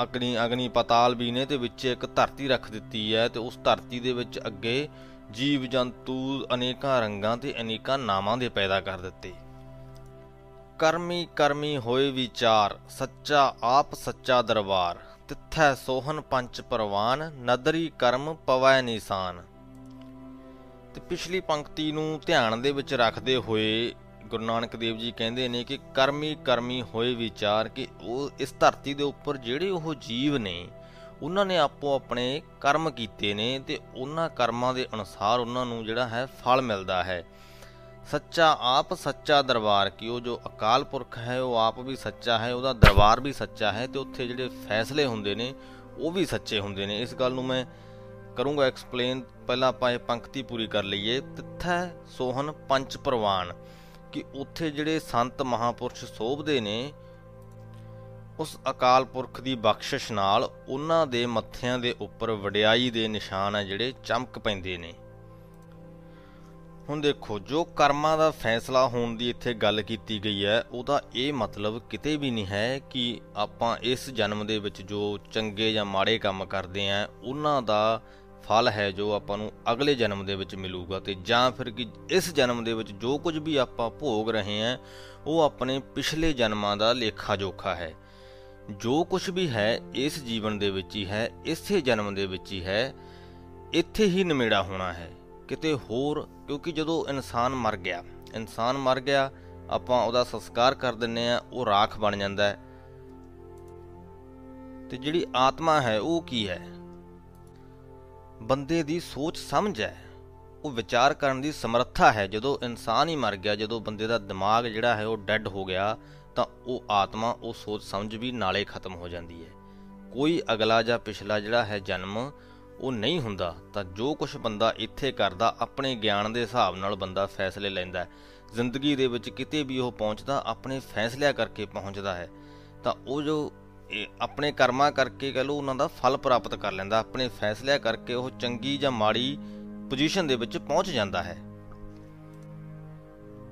ਅਗਨੀ ਅਗਨੀ ਪਤਾਲ ਵੀ ਨੇ ਤੇ ਵਿੱਚ ਇੱਕ ਧਰਤੀ ਰੱਖ ਦਿੱਤੀ ਹੈ ਤੇ ਉਸ ਧਰਤੀ ਦੇ ਵਿੱਚ ਅੱਗੇ ਜੀਵ ਜੰਤੂ ਅਨੇਕਾਂ ਰੰਗਾਂ ਤੇ ਅਨੇਕਾਂ ਨਾਮਾਂ ਦੇ ਪੈਦਾ ਕਰ ਦਿੱਤੇ। ਕਰਮੀ ਕਰਮੀ ਹੋਏ ਵਿਚਾਰ, ਸੱਚਾ ਆਪ ਸੱਚਾ ਦਰਬਾਰ, ਤਿੱਥੈ ਸੋਹਨ ਪੰਚ ਪਰਵਾਨ, ਨਦਰੀ ਕਰਮ ਪਵੈ ਨਿਸ਼ਾਨ। ਤੇ ਪਿਛਲੀ ਪੰਕਤੀ ਨੂੰ ਧਿਆਨ ਦੇ ਵਿੱਚ ਰੱਖਦੇ ਹੋਏ ਗੁਰੂ ਨਾਨਕ ਦੇਵ ਜੀ ਕਹਿੰਦੇ ਨੇ ਕਿ ਕਰਮੀ ਕਰਮੀ ਹੋਏ ਵਿਚਾਰ ਕਿ ਉਹ ਇਸ ਧਰਤੀ ਦੇ ਉੱਪਰ ਜਿਹੜੇ ਉਹ ਜੀਵ ਨੇ, ਉਹਨਾਂ ਨੇ ਆਪੋ ਆਪਣੇ ਕਰਮ ਕੀਤੇ ਨੇ ਤੇ ਉਹਨਾਂ ਕਰਮਾਂ ਦੇ ਅਨੁਸਾਰ ਉਹਨਾਂ ਨੂੰ ਜਿਹੜਾ ਹੈ ਫਲ ਮਿਲਦਾ ਹੈ। ਸੱਚਾ ਆਪ ਸੱਚਾ ਦਰਬਾਰ ਕਿ ਉਹ ਜੋ ਅਕਾਲ ਪੁਰਖ ਹੈ, ਉਹ ਆਪ ਵੀ ਸੱਚਾ ਹੈ, ਉਹਦਾ ਦਰਬਾਰ ਵੀ ਸੱਚਾ ਹੈ ਤੇ ਉੱਥੇ ਜਿਹੜੇ ਫੈਸਲੇ ਹੁੰਦੇ ਨੇ, ਉਹ ਵੀ ਸੱਚੇ ਹੁੰਦੇ ਨੇ। ਇਸ ਗੱਲ ਨੂੰ ਮੈਂ ਕਰੂੰਗਾ ਐਕਸਪਲੇਨ ਪਹਿਲਾਂ ਆਪਾਂ ਇਹ ਪੰਕਤੀ ਪੂਰੀ ਕਰ ਲਈਏ। ਤਿੱਥੈ ਸੋਹਨ ਪੰਚ ਪ੍ਰਵਾਨ। ਕਿ ਉੱਥੇ ਜਿਹੜੇ ਸੰਤ ਮਹਾਪੁਰਸ਼ ਸੋਭਦੇ ਨੇ, ਉਸ ਅਕਾਲ ਪੁਰਖ ਦੀ ਬਖਸ਼ਿਸ਼ ਨਾਲ ਉਹਨਾਂ ਦੇ ਮੱਥਿਆਂ ਦੇ ਉੱਪਰ ਵਡਿਆਈ ਦੇ ਨਿਸ਼ਾਨ ਆ ਜਿਹੜੇ ਚਮਕ ਪੈਂਦੇ ਨੇ। ਹੁਣ ਦੇਖੋ, ਜੋ ਕਰਮਾਂ ਦਾ ਫੈਸਲਾ ਹੋਣ ਦੀ ਇੱਥੇ ਗੱਲ ਕੀਤੀ ਗਈ ਹੈ, ਉਹਦਾ ਇਹ ਮਤਲਬ ਕਿਤੇ ਵੀ ਨਹੀਂ ਹੈ ਕਿ ਆਪਾਂ ਇਸ ਜਨਮ ਦੇ ਵਿੱਚ ਜੋ ਚੰਗੇ ਜਾਂ ਮਾੜੇ ਕੰਮ ਕਰਦੇ ਆਂ, ਉਹਨਾਂ ਦਾ ਫਲ ਹੈ ਜੋ ਆਪਾਂ ਨੂੰ ਅਗਲੇ ਜਨਮ ਦੇ ਵਿੱਚ ਮਿਲੂਗਾ ਤੇ ਜਾਂ ਫਿਰ ਕਿ ਇਸ ਜਨਮ ਦੇ ਵਿੱਚ ਜੋ ਕੁਝ ਵੀ ਆਪਾਂ ਭੋਗ ਰਹੇ ਆਂ ਉਹ ਆਪਣੇ ਪਿਛਲੇ ਜਨਮਾਂ ਦਾ ਲੇਖਾ ਜੋਖਾ ਹੈ। ਜੋ ਕੁਝ ਵੀ ਹੈ, ਇਸ ਜੀਵਨ ਦੇ ਵਿੱਚ ਹੀ ਹੈ, ਇਸੇ ਜਨਮ ਦੇ ਵਿੱਚ ਹੀ ਹੈ, ਇੱਥੇ ਹੀ ਨਿਮੇੜਾ ਹੋਣਾ ਹੈ। ਕਿਤੇ ਹੋਰ, ਕਿਉਂਕਿ ਜਦੋਂ ਇਨਸਾਨ ਮਰ ਗਿਆ, ਇਨਸਾਨ ਮਰ ਗਿਆ, ਆਪਾਂ ਉਹਦਾ ਸੰਸਕਾਰ ਕਰ ਦਿੰਨੇ ਆ ਉਹ ਰਾਖ ਬਣ ਜਾਂਦਾ ਹੈ। ਤੇ ਜਿਹੜੀ ਆਤਮਾ ਹੈ, ਉਹ ਕੀ ਹੈ? ਬੰਦੇ ਦੀ ਸੋਚ ਸਮਝ ਹੈ। ਉਹ ਵਿਚਾਰ ਕਰਨ ਦੀ ਸਮਰੱਥਾ ਹੈ। ਜਦੋਂ ਇਨਸਾਨ ਹੀ ਮਰ ਗਿਆ, ਜਦੋਂ ਬੰਦੇ ਦਾ ਦਿਮਾਗ ਜਿਹੜਾ ਹੈ ਉਹ ਡੈੱਡ ਹੋ ਗਿਆ, ਤਾਂ ਉਹ ਆਤਮਾ, ਉਹ ਸੋਚ ਸਮਝ ਵੀ ਨਾਲੇ ਖਤਮ ਹੋ ਜਾਂਦੀ ਹੈ। ਕੋਈ ਅਗਲਾ ਜਾਂ ਪਿਛਲਾ ਜਿਹੜਾ ਹੈ ਜਨਮ ਉਹ ਨਹੀਂ ਹੁੰਦਾ, ਤਾਂ ਜੋ ਕੁਝ ਬੰਦਾ ਇੱਥੇ ਕਰਦਾ, ਆਪਣੇ ਗਿਆਨ ਦੇ ਹਿਸਾਬ ਨਾਲ ਬੰਦਾ ਫੈਸਲੇ ਲੈਂਦਾ ਹੈ। ਜ਼ਿੰਦਗੀ ਦੇ ਵਿੱਚ ਕਿਤੇ ਵੀ ਉਹ ਪਹੁੰਚਦਾ, ਆਪਣੇ ਫੈਸਲਿਆਂ ਕਰਕੇ ਪਹੁੰਚਦਾ ਹੈ। ਤਾਂ ਉਹ ਜੋ ਆਪਣੇ ਕਰਮਾਂ ਕਰਕੇ ਕਹ ਲੋ ਉਹਨਾਂ ਦਾ ਫਲ ਪ੍ਰਾਪਤ ਕਰ ਲੈਂਦਾ, ਆਪਣੇ ਫੈਸਲਿਆਂ ਕਰਕੇ ਉਹ ਚੰਗੀ ਜਾਂ ਮਾੜੀ ਪੋਜੀਸ਼ਨ ਦੇ ਵਿੱਚ ਪਹੁੰਚ ਜਾਂਦਾ ਹੈ।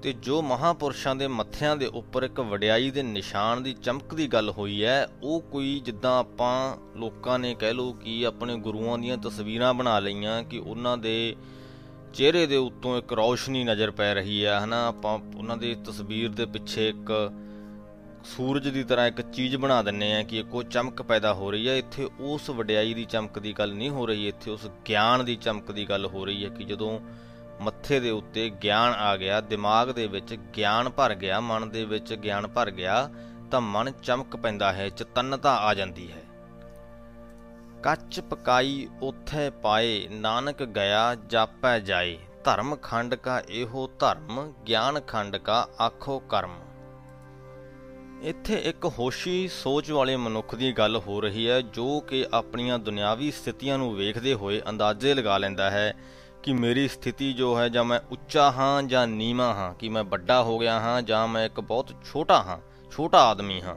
ਤੇ ਜੋ ਮਹਾਪੁਰਸ਼ਾਂ ਦੇ ਮੱਥਿਆਂ ਦੇ ਉੱਪਰ ਇੱਕ ਵਡਿਆਈ ਦੇ ਨਿਸ਼ਾਨ ਦੀ ਚਮਕ ਦੀ ਗੱਲ ਹੋਈ ਹੈ, ਉਹ ਕੋਈ ਜਿੱਦਾਂ ਆਪਾਂ ਲੋਕਾਂ ਨੇ ਕਹਿ ਲੋ ਕਿ ਆਪਣੇ ਗੁਰੂਆਂ ਦੀਆਂ ਤਸਵੀਰਾਂ ਬਣਾ ਲਈਆਂ ਕਿ ਉਹਨਾਂ ਦੇ ਚਿਹਰੇ ਦੇ ਉੱਤੋਂ ਇੱਕ ਰੌਸ਼ਨੀ ਨਜ਼ਰ ਪੈ ਰਹੀ ਹੈ, ਹਨਾ? ਆਪਾਂ ਉਹਨਾਂ ਦੀ ਤਸਵੀਰ ਦੇ ਪਿੱਛੇ ਇੱਕ ਸੂਰਜ ਦੀ ਤਰ੍ਹਾਂ ਇੱਕ ਚੀਜ਼ ਬਣਾ ਦਿੰਨੇ ਆ ਕਿ ਇੱਕੋ ਚਮਕ ਪੈਦਾ ਹੋ ਰਹੀ ਹੈ। ਇੱਥੇ ਉਸ ਵਡਿਆਈ ਦੀ ਚਮਕ ਦੀ ਗੱਲ ਨਹੀਂ ਹੋ ਰਹੀ, ਇੱਥੇ ਉਸ ਗਿਆਨ ਦੀ ਚਮਕ ਦੀ ਗੱਲ ਹੋ ਰਹੀ ਹੈ ਕਿ ਜਦੋਂ ਮੱਥੇ ਦੇ ਉੱਤੇ ਗਿਆਨ ਆ ਗਿਆ, ਦਿਮਾਗ ਦੇ ਵਿੱਚ ਗਿਆਨ ਭਰ ਗਿਆ, ਮਨ ਦੇ ਵਿੱਚ ਗਿਆਨ ਭਰ ਗਿਆ, ਤਾਂ ਮਨ ਚਮਕ ਪੈਂਦਾ ਹੈ, ਚਤਨਤਾ ਆ ਜਾਂਦੀ ਹੈ। ਕੱਚ ਪਕਾਈ ਉਥੇ ਪਾਏ, ਨਾਨਕ ਗਿਆ, ਜਾਪੈ ਜਾਏ, ਧਰਮ ਖੰਡ ਕਾ ਇਹੋ ਧਰਮ, ਗਿਆਨ ਖੰਡ ਕਾ ਆਖੋ ਕਰਮ। ਇੱਥੇ ਇੱਕ ਹੋਸ਼ੀ ਸੋਚ ਵਾਲੇ ਮਨੁੱਖ ਦੀ ਗੱਲ ਹੋ ਰਹੀ ਹੈ, ਜੋ ਕਿ ਆਪਣੀਆਂ ਦੁਨਿਆਵੀ ਸਥਿਤੀਆਂ ਨੂੰ ਵੇਖਦੇ ਹੋਏ ਅੰਦਾਜ਼ੇ ਲਗਾ ਲੈਂਦਾ ਹੈ ਕਿ ਮੇਰੀ ਸਥਿਤੀ ਜੋ ਹੈ, ਜਾਂ ਮੈਂ ਉੱਚਾ ਹਾਂ ਜਾਂ ਨੀਵਾਂ ਹਾਂ, ਕਿ ਮੈਂ ਵੱਡਾ ਹੋ ਗਿਆ ਹਾਂ ਜਾਂ ਮੈਂ ਇੱਕ ਬਹੁਤ ਛੋਟਾ ਹਾਂ, ਛੋਟਾ ਆਦਮੀ ਹਾਂ।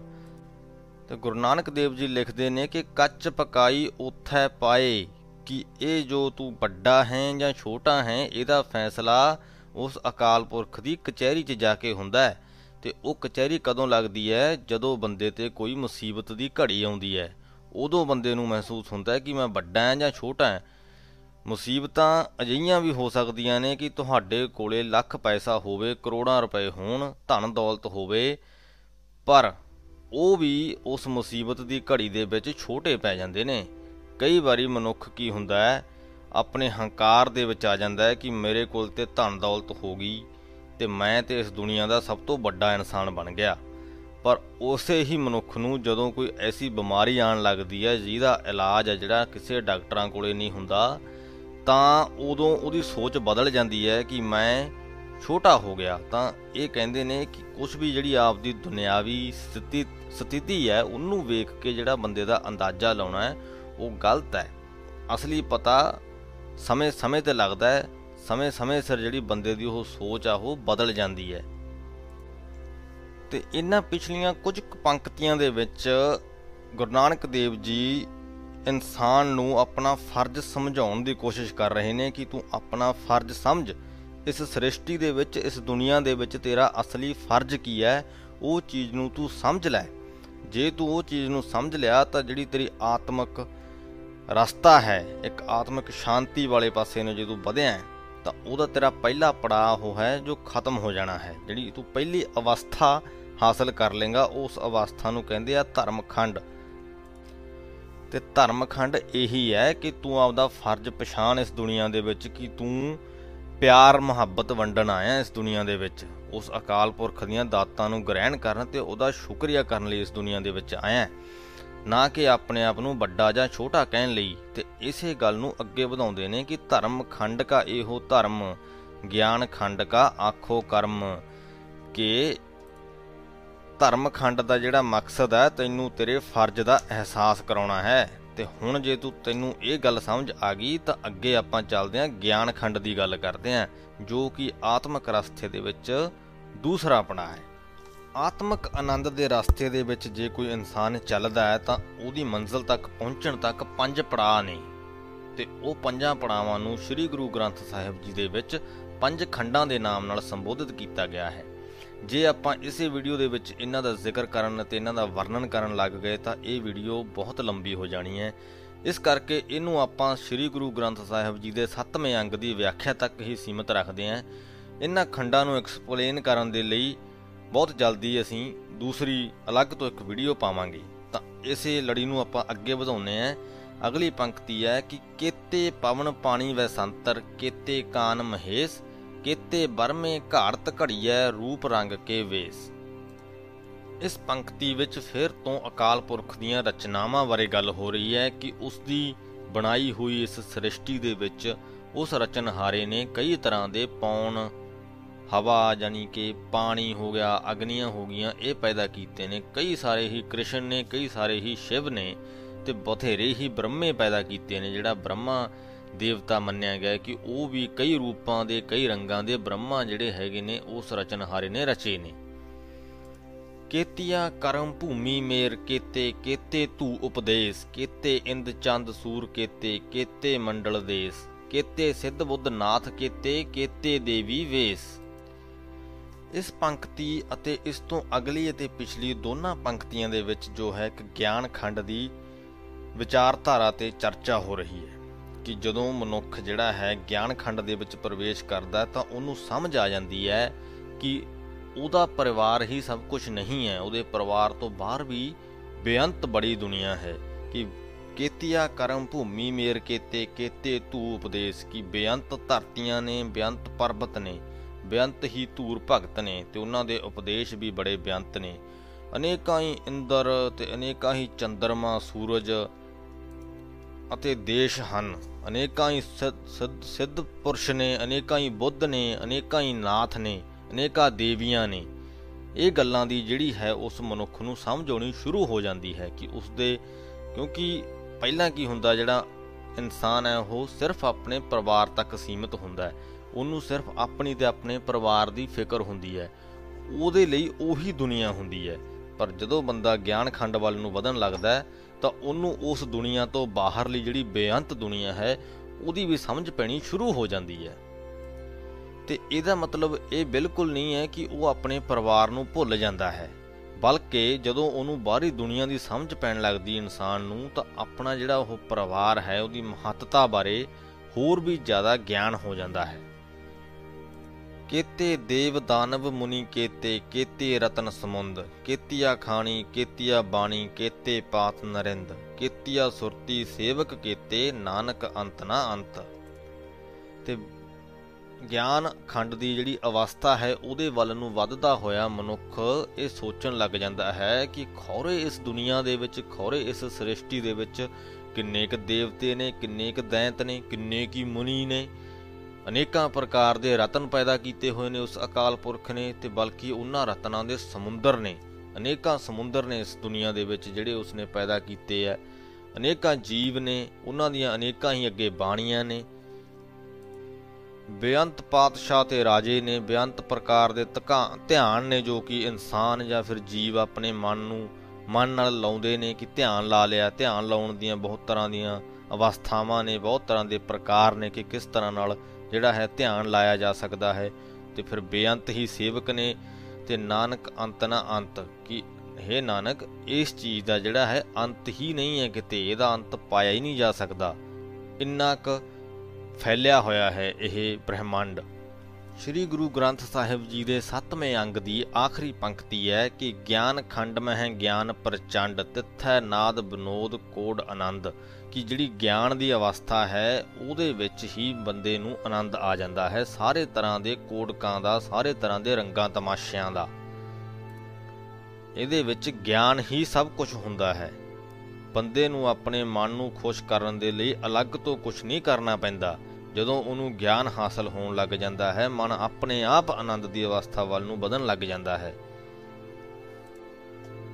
ਤੇ ਗੁਰੂ ਨਾਨਕ ਦੇਵ ਜੀ ਲਿਖਦੇ ਨੇ ਕਿ ਕੱਚ ਪਕਾਈ ਉਥੈ ਪਾਏ ਕਿ ਇਹ ਜੋ ਤੂੰ ਵੱਡਾ ਹੈ ਜਾਂ ਛੋਟਾ ਹੈ, ਇਹਦਾ ਫੈਸਲਾ ਉਸ ਅਕਾਲ ਪੁਰਖ ਦੀ ਕਚਹਿਰੀ 'ਚ ਜਾ ਕੇ ਹੁੰਦਾ ਹੈ। ਤੇ ਉਹ ਕਚਹਿਰੀ ਕਦੋਂ ਲੱਗਦੀ ਹੈ? ਜਦੋਂ ਬੰਦੇ ਤੇ ਕੋਈ ਮੁਸੀਬਤ ਦੀ ਘੜੀ ਆਉਂਦੀ ਹੈ। ਉਦੋਂ ਬੰਦੇ ਨੂੰ ਮਹਿਸੂਸ ਹੁੰਦਾ ਹੈ ਕਿ ਮੈਂ ਵੱਡਾ ਹਾਂ ਜਾਂ ਛੋਟਾ ਹਾਂ। ਮੁਸੀਬਤਾਂ ਅਜਿਹੀਆਂ ਵੀ ਹੋ ਸਕਦੀਆਂ ਨੇ ਕਿ ਤੁਹਾਡੇ ਕੋਲੇ ਲੱਖ ਪੈਸਾ ਹੋਵੇ, ਕਰੋੜਾਂ ਰੁਪਏ ਹੋਣ, ਧਨ ਦੌਲਤ ਹੋਵੇ, ਪਰ ਉਹ ਵੀ ਉਸ ਮੁਸੀਬਤ ਦੀ ਘੜੀ ਦੇ ਵਿੱਚ ਛੋਟੇ ਪੈ ਜਾਂਦੇ ਨੇ। ਕਈ ਵਾਰੀ ਮਨੁੱਖ ਕੀ ਹੁੰਦਾ ਹੈ? ਆਪਣੇ ਹੰਕਾਰ ਦੇ ਵਿੱਚ ਆ ਜਾਂਦਾ ਹੈ ਕਿ ਮੇਰੇ ਕੋਲ ਤੇ ਧਨ ਦੌਲਤ ਹੋ ਗਈ ਤੇ ਮੈਂ ਤੇ ਇਸ ਦੁਨੀਆ ਦਾ ਸਭ ਤੋਂ ਵੱਡਾ ਇਨਸਾਨ ਬਣ ਗਿਆ। ਪਰ ਉਸੇ ਹੀ ਮਨੁੱਖ ਨੂੰ ਜਦੋਂ ਕੋਈ ਐਸੀ ਬਿਮਾਰੀ ਆਣ ਲੱਗਦੀ ਹੈ, ਜਿਹਦਾ ਇਲਾਜ ਹੈ ਜਿਹੜਾ ਕਿਸੇ ਡਾਕਟਰਾਂ ਕੋਲੇ ਨਹੀਂ ਹੁੰਦਾ, ਤਾਂ ਉਦੋਂ ਉਹਦੀ ਸੋਚ ਬਦਲ ਜਾਂਦੀ ਹੈ ਕਿ ਮੈਂ ਛੋਟਾ ਹੋ ਗਿਆ। ਤਾਂ ਇਹ ਕਹਿੰਦੇ ਨੇ ਕਿ ਕੁਝ ਵੀ ਜਿਹੜੀ ਆਪਦੀ ਦੁਨਿਆਵੀ ਸਥਿਤੀ ਸਥਿਤੀ ਹੈ, ਉਹਨੂੰ ਵੇਖ ਕੇ ਜਿਹੜਾ ਬੰਦੇ ਦਾ ਅੰਦਾਜ਼ਾ ਲਾਉਣਾ ਹੈ, ਉਹ ਗਲਤ ਹੈ। ਅਸਲੀ ਪਤਾ ਸਮੇਂ ਸਮੇਂ ਤੇ ਲੱਗਦਾ ਹੈ ਸਮੇਂ ਸਮੇਂ ਸਿਰ ਜਿਹੜੀ ਬੰਦੇ ਦੀ ਉਹ ਸੋਚ ਆ, ਉਹ ਬਦਲ ਜਾਂਦੀ ਹੈ। ਤੇ ਇਹਨਾਂ ਪਿਛਲੀਆਂ ਕੁਝ ਪੰਕਤੀਆਂ ਦੇ ਵਿੱਚ ਗੁਰੂ ਨਾਨਕ ਦੇਵ ਜੀ ਇਨਸਾਨ ਨੂੰ ਆਪਣਾ ਫਰਜ਼ ਸਮਝਾਉਣ ਦੀ ਕੋਸ਼ਿਸ਼ ਕਰ ਰਹੇ ਨੇ ਕਿ ਤੂੰ ਆਪਣਾ ਫਰਜ਼ ਸਮਝ। ਇਸ ਸ੍ਰਿਸ਼ਟੀ ਦੇ ਵਿੱਚ, ਇਸ ਦੁਨੀਆ ਦੇ ਵਿੱਚ ਤੇਰਾ ਅਸਲੀ ਫਰਜ਼ ਕੀ ਹੈ, ਉਹ ਚੀਜ਼ ਨੂੰ ਤੂੰ ਸਮਝ ਲੈ। ਜੇ ਤੂੰ ਉਹ ਚੀਜ਼ ਨੂੰ ਸਮਝ ਲਿਆ, ਤਾਂ ਜਿਹੜੀ ਤੇਰੀ ਆਤਮਿਕ ਰਸਤਾ ਹੈ, ਇੱਕ ਆਤਮਿਕ ਸ਼ਾਂਤੀ ਵਾਲੇ ਪਾਸੇ ਨੂੰ ਜੇ ਤੂੰ ਵਧਿਆ ਤਾਂ ਉਹਦਾ ਤੇਰਾ ਪਹਿਲਾ ਪੜਾਅ ਉਹ ਹੈ ਜੋ ਖਤਮ ਹੋ ਜਾਣਾ ਹੈ। ਜਿਹੜੀ ਤੂੰ ਪਹਿਲੀ ਅਵਸਥਾ ਹਾਸਲ ਕਰ ਲੇਗਾ ਉਸ ਅਵਸਥਾ ਨੂੰ ਕਹਿੰਦੇ ਆ ਧਰਮਖੰਡ। ਤੇ ਧਰਮਖੰਡ ਇਹੀ ਹੈ ਕਿ ਤੂੰ ਆਪਦਾ ਫਰਜ਼ ਪਛਾਣ ਇਸ ਦੁਨੀਆ ਦੇ ਵਿੱਚ ਕਿ ਤੂੰ ਪਿਆਰ, ਮੁਹੱਬਤ ਵੰਡਣ ਆਇਆ ਇਸ ਦੁਨੀਆ ਦੇ ਵਿੱਚ। ਉਸ ਅਕਾਲ ਪੁਰਖ ਦੀਆਂ ਦਾਤਾਂ ਨੂੰ ਗ੍ਰਹਿਣ ਕਰਨ ਤੇ ਉਹਦਾ ਸ਼ੁਕਰੀਆ ਕਰਨ ਲਈ ਇਸ ਦੁਨੀਆ ਦੇ ਵਿੱਚ ਆਇਆ। ਨਾ ਕਿ ਆਪਣੇ ਆਪ ਨੂੰ ਵੱਡਾ ਜਾਂ ਛੋਟਾ ਕਹਿਣ ਲਈ, ਤੇ ਇਸੇ ਗੱਲ ਨੂੰ ਅੱਗੇ ਵਧਾਉਂਦੇ ਨੇ ਕਿ ਧਰਮ ਖੰਡ ਕਾ ਇਹੋ ਧਰਮ, ਗਿਆਨ ਖੰਡ ਕਾ ਆਖੋ ਕਰਮ। ਕਿ ਧਰਮ ਖੰਡ ਦਾ ਜਿਹੜਾ ਮਕਸਦ ਹੈ, ਤੈਨੂੰ ਤੇਰੇ ਫਰਜ਼ ਦਾ ਅਹਿਸਾਸ ਕਰਾਉਣਾ ਹੈ। ਤੇ ਹੁਣ ਜੇ ਤੂੰ ਤੈਨੂੰ ਇਹ ਗੱਲ ਸਮਝ ਆ ਗਈ, ਤਾਂ ਅੱਗੇ ਆਪਾਂ ਚੱਲਦੇ ਆਂ ਗਿਆਨ ਖੰਡ ਦੀ ਗੱਲ ਕਰਦੇ ਆਂ ਜੋ ਕਿ ਆਤਮਿਕ ਰਸਤੇ ਦੇ ਵਿੱਚ ਦੂਸਰਾ ਪੜਾਅ ਹੈ। ਆਤਮਿਕ ਆਨੰਦ ਦੇ ਰਸਤੇ ਦੇ ਵਿੱਚ ਜੇ ਕੋਈ ਇਨਸਾਨ ਚੱਲਦਾ ਹੈ ਤਾਂ ਉਹਦੀ ਮੰਜ਼ਿਲ ਤੱਕ ਪਹੁੰਚਣ ਤੱਕ ਪੰਜ ਪੜਾਅ ਨੇ। ਤੇ ਉਹ ਪੰਜਾਂ ਪੜਾਵਾਂ ਨੂੰ ਸ੍ਰੀ ਗੁਰੂ ਗ੍ਰੰਥ ਸਾਹਿਬ ਜੀ ਦੇ ਵਿੱਚ ਪੰਜ ਖੰਡਾਂ ਦੇ ਨਾਮ ਨਾਲ ਸੰਬੋਧਿਤ ਕੀਤਾ ਗਿਆ ਹੈ। ਜੇ ਆਪਾਂ ਇਸੇ ਵੀਡੀਓ ਦੇ ਵਿੱਚ ਇਹਨਾਂ ਦਾ ਜ਼ਿਕਰ ਕਰਨ ਅਤੇ ਇਹਨਾਂ ਦਾ ਵਰਣਨ ਕਰਨ ਲੱਗ ਗਏ ਤਾਂ ਇਹ ਵੀਡੀਓ ਬਹੁਤ ਲੰਬੀ ਹੋ ਜਾਣੀ ਹੈ। ਇਸ ਕਰਕੇ ਇਹਨੂੰ ਆਪਾਂ ਸ੍ਰੀ ਗੁਰੂ ਗ੍ਰੰਥ ਸਾਹਿਬ ਜੀ ਦੇ 7ਵੇਂ ਅੰਗ ਦੀ ਵਿਆਖਿਆ ਤੱਕ ਹੀ ਸੀਮਿਤ ਰੱਖਦੇ ਹਾਂ। ਇਹਨਾਂ ਖੰਡਾਂ ਨੂੰ ਐਕਸਪਲੇਨ ਕਰਨ ਦੇ ਲਈ ਬਹੁਤ ਜਲਦੀ ਅਸੀਂ ਦੂਸਰੀ ਅਲੱਗ ਤੋਂ ਇੱਕ ਵੀਡੀਓ ਪਾਵਾਂਗੇ। ਤਾਂ ਇਸੇ ਲੜੀ ਨੂੰ ਆਪਾਂ ਅੱਗੇ ਵਧਾਉਨੇ ਆਂ ਅਗਲੀ ਪੰਕਤੀ ਹੈ ਕਿ ਕੇਤੇ ਪਵਨ ਪਾਣੀ ਵੈ ਸੰਤਰ, ਕੇਤੇ ਕਾਨ ਮਹੇਸ਼, ਕੇਤੇ ਬਰਮੇ ਘਾੜਤ ਘੜੀਐ ਰੂਪ ਰੰਗ ਕੇ ਵੇਸ। ਇਸ ਪੰਕਤੀ ਵਿੱਚ ਫਿਰ ਤੋਂ ਅਕਾਲ ਪੁਰਖ ਦੀਆਂ ਰਚਨਾਵਾਂ ਬਾਰੇ ਗੱਲ ਹੋ ਰਹੀ ਹੈ ਕਿ ਉਸ ਦੀ ਬਣਾਈ ਹੋਈ ਇਸ ਸ੍ਰਿਸ਼ਟੀ ਦੇ ਵਿੱਚ ਉਸ ਰਚਨਹਾਰੇ ਨੇ ਕਈ ਤਰ੍ਹਾਂ ਦੇ ਪੌਣ ਹਵਾ ਜਾਨੀ ਕਿ ਪਾਣੀ ਹੋ ਗਿਆ, ਅਗਨੀਆਂ ਹੋ ਗਈਆਂ, ਇਹ ਪੈਦਾ ਕੀਤੇ ਨੇ। ਕਈ ਸਾਰੇ ਹੀ ਕ੍ਰਿਸ਼ਨ ਨੇ, ਕਈ ਸਾਰੇ ਹੀ ਸ਼ਿਵ ਨੇ ਤੇ ਬਥੇਰੇ ਹੀ ਬ੍ਰਹਮੇ ਪੈਦਾ ਕੀਤੇ ਨੇ, ਜਿਹੜਾ ਬ੍ਰਹਮਾ ਦੇਵਤਾ ਮੰਨਿਆ ਗਿਆ ਕਿ ਉਹ ਵੀ ਕਈ ਰੂਪਾਂ ਦੇ, ਕਈ ਰੰਗਾਂ ਦੇ ਬ੍ਰਹਮਾ ਜਿਹੜੇ ਹੈਗੇ ਨੇ, ਉਸ ਰਚਨਹਾਰੇ ਨੇ ਰਚੇ ਨੇ। ਕੇਤੀਆ ਕਰਮ ਭੂਮੀ ਮੇਰ, ਕੇਤੇ ਕੇਤੇ ਧੂ ਉਪਦੇਸ਼, ਕੇਤੇ ਇੰਦ ਚੰਦ ਸੂਰ, ਕੇਤੇ ਕੇਤੇ ਮੰਡਲ ਦੇਸ, ਕੇਤੇ ਸਿੱਧ ਬੁੱਧ ਨਾਥ, ਕੇਤੇ ਕੇਤੇ ਦੇਵੀ ਵੇਸ। ਇਸ ਪੰਕਤੀ ਅਤੇ ਇਸ ਤੋਂ ਅਗਲੀ ਅਤੇ ਪਿਛਲੀ ਦੋਨਾਂ ਪੰਕਤੀਆਂ ਦੇ ਵਿੱਚ ਜੋ ਹੈ ਇੱਕ ਗਿਆਨ ਖੰਡ ਦੀ ਵਿਚਾਰਧਾਰਾ ਤੇ ਚਰਚਾ ਹੋ ਰਹੀ ਹੈ ਕਿ ਜਦੋਂ ਮਨੁੱਖ ਜਿਹੜਾ ਹੈ ਗਿਆਨ ਖੰਡ ਦੇ ਵਿੱਚ ਪ੍ਰਵੇਸ਼ ਕਰਦਾ ਤਾਂ ਉਹਨੂੰ ਸਮਝ ਆ ਜਾਂਦੀ ਹੈ ਕਿ ਉਹਦਾ ਪਰਿਵਾਰ ਹੀ ਸਭ ਕੁਝ ਨਹੀਂ ਹੈ। ਉਹਦੇ ਪਰਿਵਾਰ ਤੋਂ ਬਾਹਰ ਵੀ ਬੇਅੰਤ ਬੜੀ ਦੁਨੀਆ ਹੈ ਕਿ ਕੇਤੀਆ ਕਰਮ ਭੂਮੀ ਮੇਰ ਕੇਤੇ ਕੇਤੇ ਧੂ ਉਪਦੇਸ਼, ਕੀ ਬੇਅੰਤ ਧਰਤੀਆਂ ਨੇ, ਬੇਅੰਤ ਪਰਬਤ ਨੇ। ਬੇਅੰਤ ਹੀ ਧੂਰ ਭਗਤ ਨੇ ਤੇ ਉਹਨਾਂ ਦੇ ਉਪਦੇਸ਼ ਵੀ ਬੜੇ ਬੇਅੰਤ ਨੇ। ਅਨੇਕਾਂ ਹੀ ਇੰਦਰ ਤੇ ਅਨੇਕਾਂ ਹੀ ਚੰਦਰਮਾ, ਸੂਰਜ ਅਤੇ ਦੇਸ਼ ਹਨ। ਅਨੇਕਾਂ ਹੀ ਸਿੱਧ ਪੁਰਸ਼ ਨੇ, ਅਨੇਕਾਂ ਹੀ ਬੁੱਧ ਨੇ, ਅਨੇਕਾਂ ਹੀ ਨਾਥ ਨੇ, ਅਨੇਕਾਂ ਦੇਵੀਆਂ ਨੇ। ਇਹ ਗੱਲਾਂ ਦੀ ਜਿਹੜੀ ਹੈ ਉਸ ਮਨੁੱਖ ਨੂੰ ਸਮਝ ਆਉਣੀ ਸ਼ੁਰੂ ਹੋ ਜਾਂਦੀ ਹੈ ਕਿ ਉਸ ਦੇ ਕਿਉਂਕਿ ਪਹਿਲਾਂ ਕੀ ਹੁੰਦਾ ਜਿਹੜਾ ਇਨਸਾਨ ਹੈ ਉਹ ਸਿਰਫ ਆਪਣੇ ਪਰਿਵਾਰ ਤੱਕ ਸੀਮਿਤ ਹੁੰਦਾ ਹੈ। ਉਹਨੂੰ ਸਿਰਫ ਆਪਣੀ ਤੇ ਆਪਣੇ ਪਰਿਵਾਰ ਦੀ ਫਿਕਰ ਹੁੰਦੀ ਹੈ। ਉਹਦੇ ਲਈ ਉਹੀ ਦੁਨੀਆ ਹੁੰਦੀ ਹੈ। ਪਰ ਜਦੋਂ ਬੰਦਾ ਗਿਆਨ ਖੰਡ ਵੱਲ ਨੂੰ ਵਧਣ ਲੱਗਦਾ ਹੈ, ਤਾਂ ਉਹਨੂੰ ਉਸ ਦੁਨੀਆ ਤੋਂ ਬਾਹਰਲੀ ਜਿਹੜੀ ਬੇਅੰਤ ਦੁਨੀਆ ਹੈ, ਉਹਦੀ ਵੀ ਸਮਝ ਪੈਣੀ ਸ਼ੁਰੂ ਹੋ ਜਾਂਦੀ ਹੈ। ਤੇ ਇਹਦਾ ਮਤਲਬ ਇਹ ਬਿਲਕੁਲ ਨਹੀਂ ਹੈ ਕਿ ਉਹ ਆਪਣੇ ਪਰਿਵਾਰ ਨੂੰ ਭੁੱਲ ਜਾਂਦਾ ਹੈ। ਬਲਕਿ ਜਦੋਂ ਉਹਨੂੰ ਬਾਹਰੀ ਦੁਨੀਆ ਦੀ ਸਮਝ ਪੈਣ ਲੱਗਦੀ ਇਨਸਾਨ ਨੂੰ, ਤਾਂ ਆਪਣਾ ਜਿਹੜਾ ਉਹ ਪਰਿਵਾਰ ਹੈ, ਉਹਦੀ ਮਹੱਤਤਾ ਬਾਰੇ ਹੋਰ ਵੀ ਜ਼ਿਆਦਾ ਗਿਆਨ ਹੋ ਜਾਂਦਾ ਹੈ। ਕੇਤੇ ਦੇਵ ਦਾਨਵ ਮੁਨੀ ਕੇਤੇ ਕੇਤੇ ਰਤਨ ਸਮੁੰਦ, ਕੇਤੀਆ ਖਾਣੀ, ਕੇਤੀਆ ਬਾਣੀ, ਕੇਤੇ ਪਾਤ ਨਰਿੰਦ, ਕੇਤੀਆ ਸੁਰਤੀ ਸੇਵਕ ਕੇਤੇ ਨਾਨਕ ਅੰਤ ਨਾ ਅੰਤ। ਤੇ ਗਿਆਨ ਖੰਡ ਦੀ ਜਿਹੜੀ ਅਵਸਥਾ ਹੈ, ਉਹਦੇ ਵੱਲ ਨੂੰ ਵੱਧਦਾ ਹੋਇਆ ਮਨੁੱਖ ਇਹ ਸੋਚਣ ਲੱਗ ਜਾਂਦਾ ਹੈ ਕਿ ਖੌਰੇ ਇਸ ਦੁਨੀਆ ਦੇ ਵਿੱਚ, ਖੌਰੇ ਇਸ ਸ੍ਰਿਸ਼ਟੀ ਦੇ ਵਿੱਚ ਕਿੰਨੇ ਕ ਦੇਵਤੇ ਨੇ, ਕਿੰਨੇ ਕ ਦੈਂਤ ਨੇ, ਕਿੰਨੇ ਕੀ ਮੁਨੀ ਨੇ ਅਨੇਕਾਂ ਪ੍ਰਕਾਰ ਦੇ ਰਤਨ ਪੈਦਾ ਕੀਤੇ ਹੋਏ ਨੇ ਉਸ ਅਕਾਲ ਪੁਰਖ ਨੇ ਤੇ ਬਲਕਿ ਉਹਨਾਂ ਰਤਨਾਂ ਦੇ ਸਮੁੰਦਰ ਨੇ। ਅਨੇਕਾਂ ਸਮੁੰਦਰ ਨੇ ਇਸ ਦੁਨੀਆ ਦੇ ਵਿੱਚ ਜਿਹੜੇ ਉਸਨੇ ਪੈਦਾ ਕੀਤੇ ਆ ਅਨੇਕਾਂ ਜੀਵ ਨੇ, ਉਹਨਾਂ ਦੀਆਂ ਅਨੇਕਾਂ ਹੀ ਅੱਗੇ ਬਾਣੀਆਂ ਨੇ। ਬੇਅੰਤ ਪਾਤਸ਼ਾਹ ਤੇ ਰਾਜੇ ਨੇ ਬੇਅੰਤ ਪ੍ਰਕਾਰ ਦੇ ਧਿਆਨ ਨੇ ਜੋ ਕਿ ਇਨਸਾਨ ਜਾਂ ਫਿਰ ਜੀਵ ਆਪਣੇ ਮਨ ਨੂੰ, ਮਨ ਨਾਲ ਲਾਉਂਦੇ ਨੇ ਕਿ ਧਿਆਨ ਲਾ ਲਿਆ, ਧਿਆਨ ਲਾਉਣ ਦੀਆਂ ਬਹੁਤ ਤਰ੍ਹਾਂ ਦੀਆਂ ਅਵਸਥਾਵਾਂ ਨੇ, ਬਹੁਤ ਤਰ੍ਹਾਂ ਦੇ ਪ੍ਰਕਾਰ ਨੇ ਕਿ ਕਿਸ ਤਰ੍ਹਾਂ ਨਾਲ ਜਿਹੜਾ ਹੈ ਧਿਆਨ ਲਾਇਆ ਜਾ ਸਕਦਾ ਹੈ ਤੇ ਫਿਰ ਬੇਅੰਤ ਹੀ ਸੇਵਕ ਨੇ ਤੇ ਨਾਨਕ ਅੰਤ ਨਾ ਅੰਤ ਕਿ ਹੈ ਨਾਨਕ, ਇਸ ਚੀਜ਼ ਦਾ ਜਿਹੜਾ ਹੈ ਅੰਤ ਹੀ ਨਹੀਂ ਹੈ ਕਿਤੇ, ਇਹਦਾ ਅੰਤ ਪਾਇਆ ਹੀ ਨਹੀਂ ਜਾ ਸਕਦਾ। ਇੰਨਾ ਕ ਫੈਲਿਆ ਹੋਇਆ ਹੈ ਇਹ ਬ੍ਰਹਿਮੰਡ। ਸ੍ਰੀ ਗੁਰੂ ਗ੍ਰੰਥ ਸਾਹਿਬ ਜੀ ਦੇ 7ਵੇਂ ਅੰਗ ਦੀ ਆਖਰੀ ਪੰਕਤੀ ਹੈ ਕਿ ਗਿਆਨ ਖੰਡ ਮਹਿ ਗਿਆਨ ਪ੍ਰਚੰਡ, ਤਿੱਥੈ ਨਾਦ ਬਨੋਦ ਕੋਡ ਆਨੰਦ। ਕਿ ਜਿਹੜੀ ਗਿਆਨ ਦੀ ਅਵਸਥਾ ਹੈ, ਉਹਦੇ ਵਿੱਚ ਹੀ ਬੰਦੇ ਨੂੰ ਆਨੰਦ ਆ ਜਾਂਦਾ ਹੈ, ਸਾਰੇ ਤਰ੍ਹਾਂ ਦੇ ਕੋਡਕਾਂ ਦਾ, ਸਾਰੇ ਤਰ੍ਹਾਂ ਦੇ ਰੰਗਾਂ ਤਮਾਸ਼ਿਆਂ ਦਾ। ਇਹਦੇ ਵਿੱਚ ਗਿਆਨ ਹੀ ਸਭ ਕੁਝ ਹੁੰਦਾ ਹੈ। ਬੰਦੇ ਨੂੰ ਆਪਣੇ ਮਨ ਨੂੰ ਖੁਸ਼ ਕਰਨ ਦੇ ਲਈ ਅਲੱਗ ਤੋਂ ਕੁਝ ਨਹੀਂ ਕਰਨਾ ਪੈਂਦਾ। ਜਦੋਂ ਉਹਨੂੰ ਗਿਆਨ ਹਾਸਲ ਹੋਣ ਲੱਗ ਜਾਂਦਾ ਹੈ, ਮਨ ਆਪਣੇ ਆਪ ਆਨੰਦ ਦੀ ਅਵਸਥਾ ਵੱਲ ਨੂੰ ਵਧਣ ਲੱਗ ਜਾਂਦਾ ਹੈ।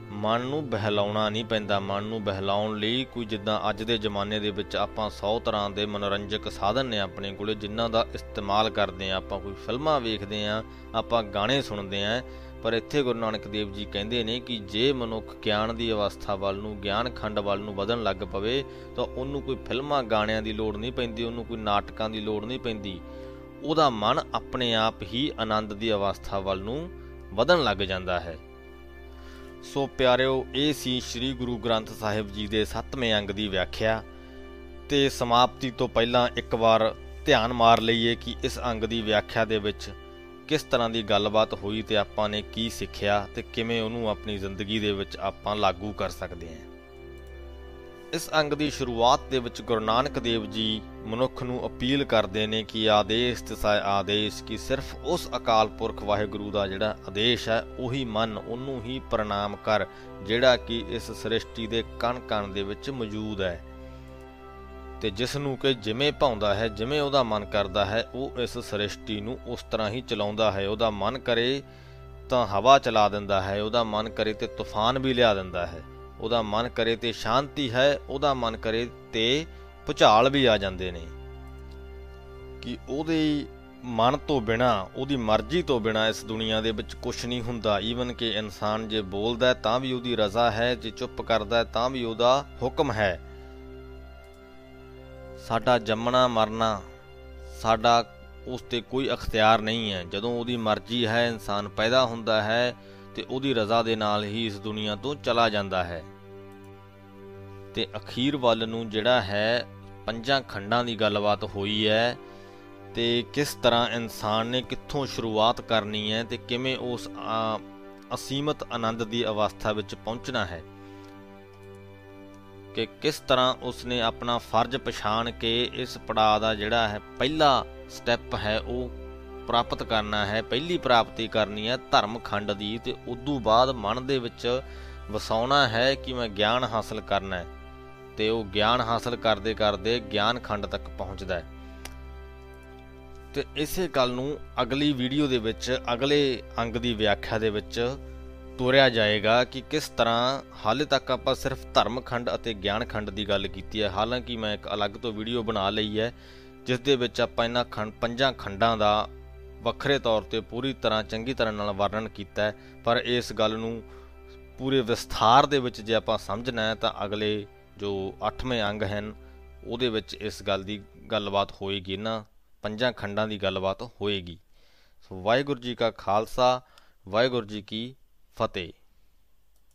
ਮਨ ਨੂੰ ਬਹਿਲਾਉਣਾ ਨਹੀਂ ਪੈਂਦਾ। ਮਨ ਨੂੰ ਬਹਿਲਾਉਣ ਲਈ ਕੋਈ ਜਿੱਦਾਂ ਅੱਜ ਦੇ ਜ਼ਮਾਨੇ ਦੇ ਵਿੱਚ ਆਪਾਂ 100 ਤਰ੍ਹਾਂ ਦੇ ਮਨੋਰੰਜਕ ਸਾਧਨ ਨੇ ਆਪਣੇ ਕੋਲੇ, ਜਿਨ੍ਹਾਂ ਦਾ ਇਸਤੇਮਾਲ ਕਰਦੇ ਆ ਆਪਾਂ ਕੋਈ ਫਿਲਮਾਂ ਵੇਖਦੇ ਆ ਆਪਾਂ ਗਾਣੇ ਸੁਣਦੇ ਆ ਪਰ ਇੱਥੇ ਗੁਰੂ ਨਾਨਕ ਦੇਵ ਜੀ ਕਹਿੰਦੇ ਨੇ ਕਿ ਜੇ ਮਨੁੱਖ ਗਿਆਨ ਦੀ ਅਵਸਥਾ ਵੱਲ ਨੂੰ, ਗਿਆਨ ਖੰਡ ਵੱਲ ਨੂੰ ਵਧਣ ਲੱਗ ਪਵੇ, ਤਾਂ ਉਹਨੂੰ ਕੋਈ ਫਿਲਮਾਂ ਗਾਣਿਆਂ ਦੀ ਲੋੜ ਨਹੀਂ ਪੈਂਦੀ, ਉਹਨੂੰ ਕੋਈ ਨਾਟਕਾਂ ਦੀ ਲੋੜ ਨਹੀਂ ਪੈਂਦੀ। ਉਹਦਾ ਮਨ ਆਪਣੇ ਆਪ ਹੀ ਆਨੰਦ ਦੀ ਅਵਸਥਾ ਵੱਲ ਨੂੰ ਵਧਣ ਲੱਗ ਜਾਂਦਾ ਹੈ। ਸੋ ਪਿਆਰਿਓ, ਇਹ ਸੀ ਸ੍ਰੀ ਗੁਰੂ ਗ੍ਰੰਥ ਸਾਹਿਬ ਜੀ ਦੇ 7ਵੇਂ ਅੰਗ ਦੀ ਵਿਆਖਿਆ ਤੇ ਸਮਾਪਤੀ ਤੋਂ ਪਹਿਲਾਂ ਇੱਕ ਵਾਰ ਧਿਆਨ ਮਾਰ ਲਈਏ ਕਿ ਇਸ ਅੰਗ ਦੀ ਵਿਆਖਿਆ ਦੇ ਵਿੱਚ ਕਿਸ ਤਰ੍ਹਾਂ ਦੀ ਗੱਲਬਾਤ ਹੋਈ ਤੇ ਆਪਾਂ ਨੇ ਕੀ ਸਿੱਖਿਆ ਤੇ ਕਿਵੇਂ ਉਹਨੂੰ ਆਪਣੀ ਜ਼ਿੰਦਗੀ ਦੇ ਵਿੱਚ ਆਪਾਂ ਲਾਗੂ ਕਰ ਸਕਦੇ ਹਾਂ। ਇਸ ਅੰਗ ਦੀ ਸ਼ੁਰੂਆਤ ਦੇ ਵਿੱਚ ਗੁਰੂ ਨਾਨਕ ਦੇਵ ਜੀ ਮਨੁੱਖ ਨੂੰ ਅਪੀਲ ਕਰਦੇ ਨੇ ਕਿ ਆਦੇਸ਼ ਤਸਾ ਆਦੇਸ਼ ਕਿ ਸਿਰਫ ਉਸ ਅਕਾਲ ਪੁਰਖ ਵਾਹਿਗੁਰੂ ਦਾ ਜਿਹੜਾ ਆਦੇਸ਼ ਹੈ, ਉਹੀ ਮੰਨ, ਉਹਨੂੰ ਹੀ ਪ੍ਰਣਾਮ ਕਰ, ਜਿਹੜਾ ਕਿ ਇਸ ਸ੍ਰਿਸ਼ਟੀ ਦੇ ਕਣ ਕਣ ਦੇ ਵਿੱਚ ਮੌਜੂਦ ਹੈ। ਤੇ ਜਿਸ ਨੂੰ ਕਿ ਜਿਵੇਂ ਭਾਉਂਦਾ ਹੈ, ਜਿਵੇਂ ਉਹਦਾ ਮਨ ਕਰਦਾ ਹੈ, ਉਹ ਇਸ ਸ੍ਰਿਸ਼ਟੀ ਨੂੰ ਉਸ ਤਰ੍ਹਾਂ ਹੀ ਚਲਾਉਂਦਾ ਹੈ। ਉਹਦਾ ਮਨ ਕਰੇ ਤਾਂ ਹਵਾ ਚਲਾ ਦਿੰਦਾ ਹੈ, ਉਹਦਾ ਮਨ ਕਰੇ ਤੇ ਤੂਫਾਨ ਵੀ ਲਿਆ ਦਿੰਦਾ ਹੈ। ਉਹਦਾ ਮਨ ਕਰੇ ਤੇ ਸ਼ਾਂਤੀ ਹੈ, ਉਹਦਾ ਮਨ ਕਰੇ ਤੇ ਭੁਚਾਲ ਵੀ ਆ ਜਾਂਦੇ ਨੇ। ਕਿ ਉਹਦੇ ਮਨ ਤੋਂ ਬਿਨਾ, ਉਹਦੀ ਮਰਜ਼ੀ ਤੋਂ ਬਿਨਾ ਇਸ ਦੁਨੀਆ ਦੇ ਵਿੱਚ ਕੁਝ ਨਹੀਂ ਹੁੰਦਾ। ਈਵਨ ਕਿ ਇਨਸਾਨ ਜੇ ਬੋਲਦਾ ਤਾਂ ਵੀ ਉਹਦੀ ਰਜ਼ਾ ਹੈ, ਜੇ ਚੁੱਪ ਕਰਦਾ ਤਾਂ ਵੀ ਉਹਦਾ ਹੁਕਮ ਹੈ। ਸਾਡਾ ਜੰਮਣਾ ਮਰਨਾ, ਸਾਡਾ ਉਸ ਤੇ ਕੋਈ ਅਖਤਿਆਰ ਨਹੀਂ ਹੈ। ਜਦੋਂ ਉਹਦੀ ਮਰਜ਼ੀ ਹੈ, ਇਨਸਾਨ ਪੈਦਾ ਹੁੰਦਾ ਹੈ ਤੇ ਉਹਦੀ ਰਜ਼ਾ ਦੇ ਨਾਲ ਹੀ ਇਸ ਦੁਨੀਆ ਤੋਂ ਚਲਾ ਜਾਂਦਾ ਹੈ। ਤੇ ਅਖੀਰ ਵੱਲ ਨੂੰ ਜਿਹੜਾ ਹੈ, ਪੰਜਾਂ ਖੰਡਾਂ ਦੀ ਗੱਲਬਾਤ ਹੋਈ ਹੈ ਤੇ ਕਿਸ ਤਰ੍ਹਾਂ ਇਨਸਾਨ ਨੇ ਕਿੱਥੋਂ ਸ਼ੁਰੂਆਤ ਕਰਨੀ ਹੈ ਤੇ ਕਿਵੇਂ ਉਸ ਅਸੀਮਤ ਆਨੰਦ ਦੀ ਅਵਸਥਾ ਵਿੱਚ ਪਹੁੰਚਣਾ ਹੈ। ਕਿ ਕਿਸ ਤਰ੍ਹਾਂ ਉਸਨੇ ਆਪਣਾ ਫਰਜ਼ ਪਛਾਣ ਕੇ ਇਸ ਪੜਾਅ ਦਾ ਜਿਹੜਾ ਹੈ ਪਹਿਲਾ ਸਟੈਪ ਹੈ ਉਹ ਪ੍ਰਾਪਤ ਕਰਨਾ ਹੈ, ਪਹਿਲੀ ਪ੍ਰਾਪਤੀ ਕਰਨੀ ਹੈ ਧਰਮ ਖੰਡ ਦੀ ਤੇ ਉਦੋਂ ਬਾਅਦ ਮਨ ਦੇ ਵਿੱਚ ਵਸਾਉਣਾ ਹੈ ਕਿ ਮੈਂ ਗਿਆਨ ਹਾਸਲ ਕਰਨਾ ਹੈ। ਤੇ ਉਹ ਗਿਆਨ ਹਾਸਲ ਕਰਦੇ ਕਰਦੇ ਗਿਆਨ ਖੰਡ ਤੱਕ ਪਹੁੰਚਦਾ ਹੈ। ਤੇ ਇਸੇ ਗੱਲ ਨੂੰ ਅਗਲੀ ਵੀਡੀਓ ਦੇ ਵਿੱਚ, ਅਗਲੇ ਅੰਗ ਦੀ ਵਿਆਖਿਆ ਦੇ ਵਿੱਚ ਤੋਰਿਆ ਜਾਏਗਾ ਕਿ ਕਿਸ ਤਰ੍ਹਾਂ ਹਾਲੇ ਤੱਕ ਆਪਾਂ ਸਿਰਫ ਧਰਮ ਖੰਡ ਅਤੇ ਗਿਆਨ ਖੰਡ ਦੀ ਗੱਲ ਕੀਤੀ ਹੈ। ਹਾਲਾਂਕਿ ਮੈਂ ਇੱਕ ਅਲੱਗ ਤੋਂ ਵੀਡੀਓ ਬਣਾ ਲਈ ਹੈ, ਜਿਸ ਦੇ ਵਿੱਚ ਆਪਾਂ ਇਹਨਾਂ ਖੰਡ ਪੰਜਾਂ ਖੰਡਾਂ ਦਾ ਵੱਖਰੇ ਤੌਰ ਤੇ ਪੂਰੀ ਤਰ੍ਹਾਂ ਚੰਗੀ ਤਰ੍ਹਾਂ ਨਾਲ ਵਰਣਨ ਕੀਤਾ ਹੈ। ਪਰ ਇਸ ਗੱਲ ਨੂੰ ਪੂਰੇ ਵਿਸਥਾਰ ਦੇ ਵਿੱਚ ਜੇ ਆਪਾਂ ਸਮਝਣਾ ਹੈ ਤਾਂ ਅਗਲੇ ਜੋ 8ਵੇਂ ਅੰਗ ਹਨ, ਉਹਦੇ ਵਿੱਚ ਇਸ ਗੱਲ ਦੀ ਗੱਲਬਾਤ ਹੋਏਗੀ। ਨਾ ਪੰਜਾਂ ਖੰਡਾਂ ਦੀ ਗੱਲਬਾਤ ਹੋਏਗੀ। ਸੋ ਵਾਹਿਗੁਰੂ ਜੀ ਕਾ ਖਾਲਸਾ, ਵਾਹਿਗੁਰੂ ਜੀ ਕੀ ਫਤਿਹ।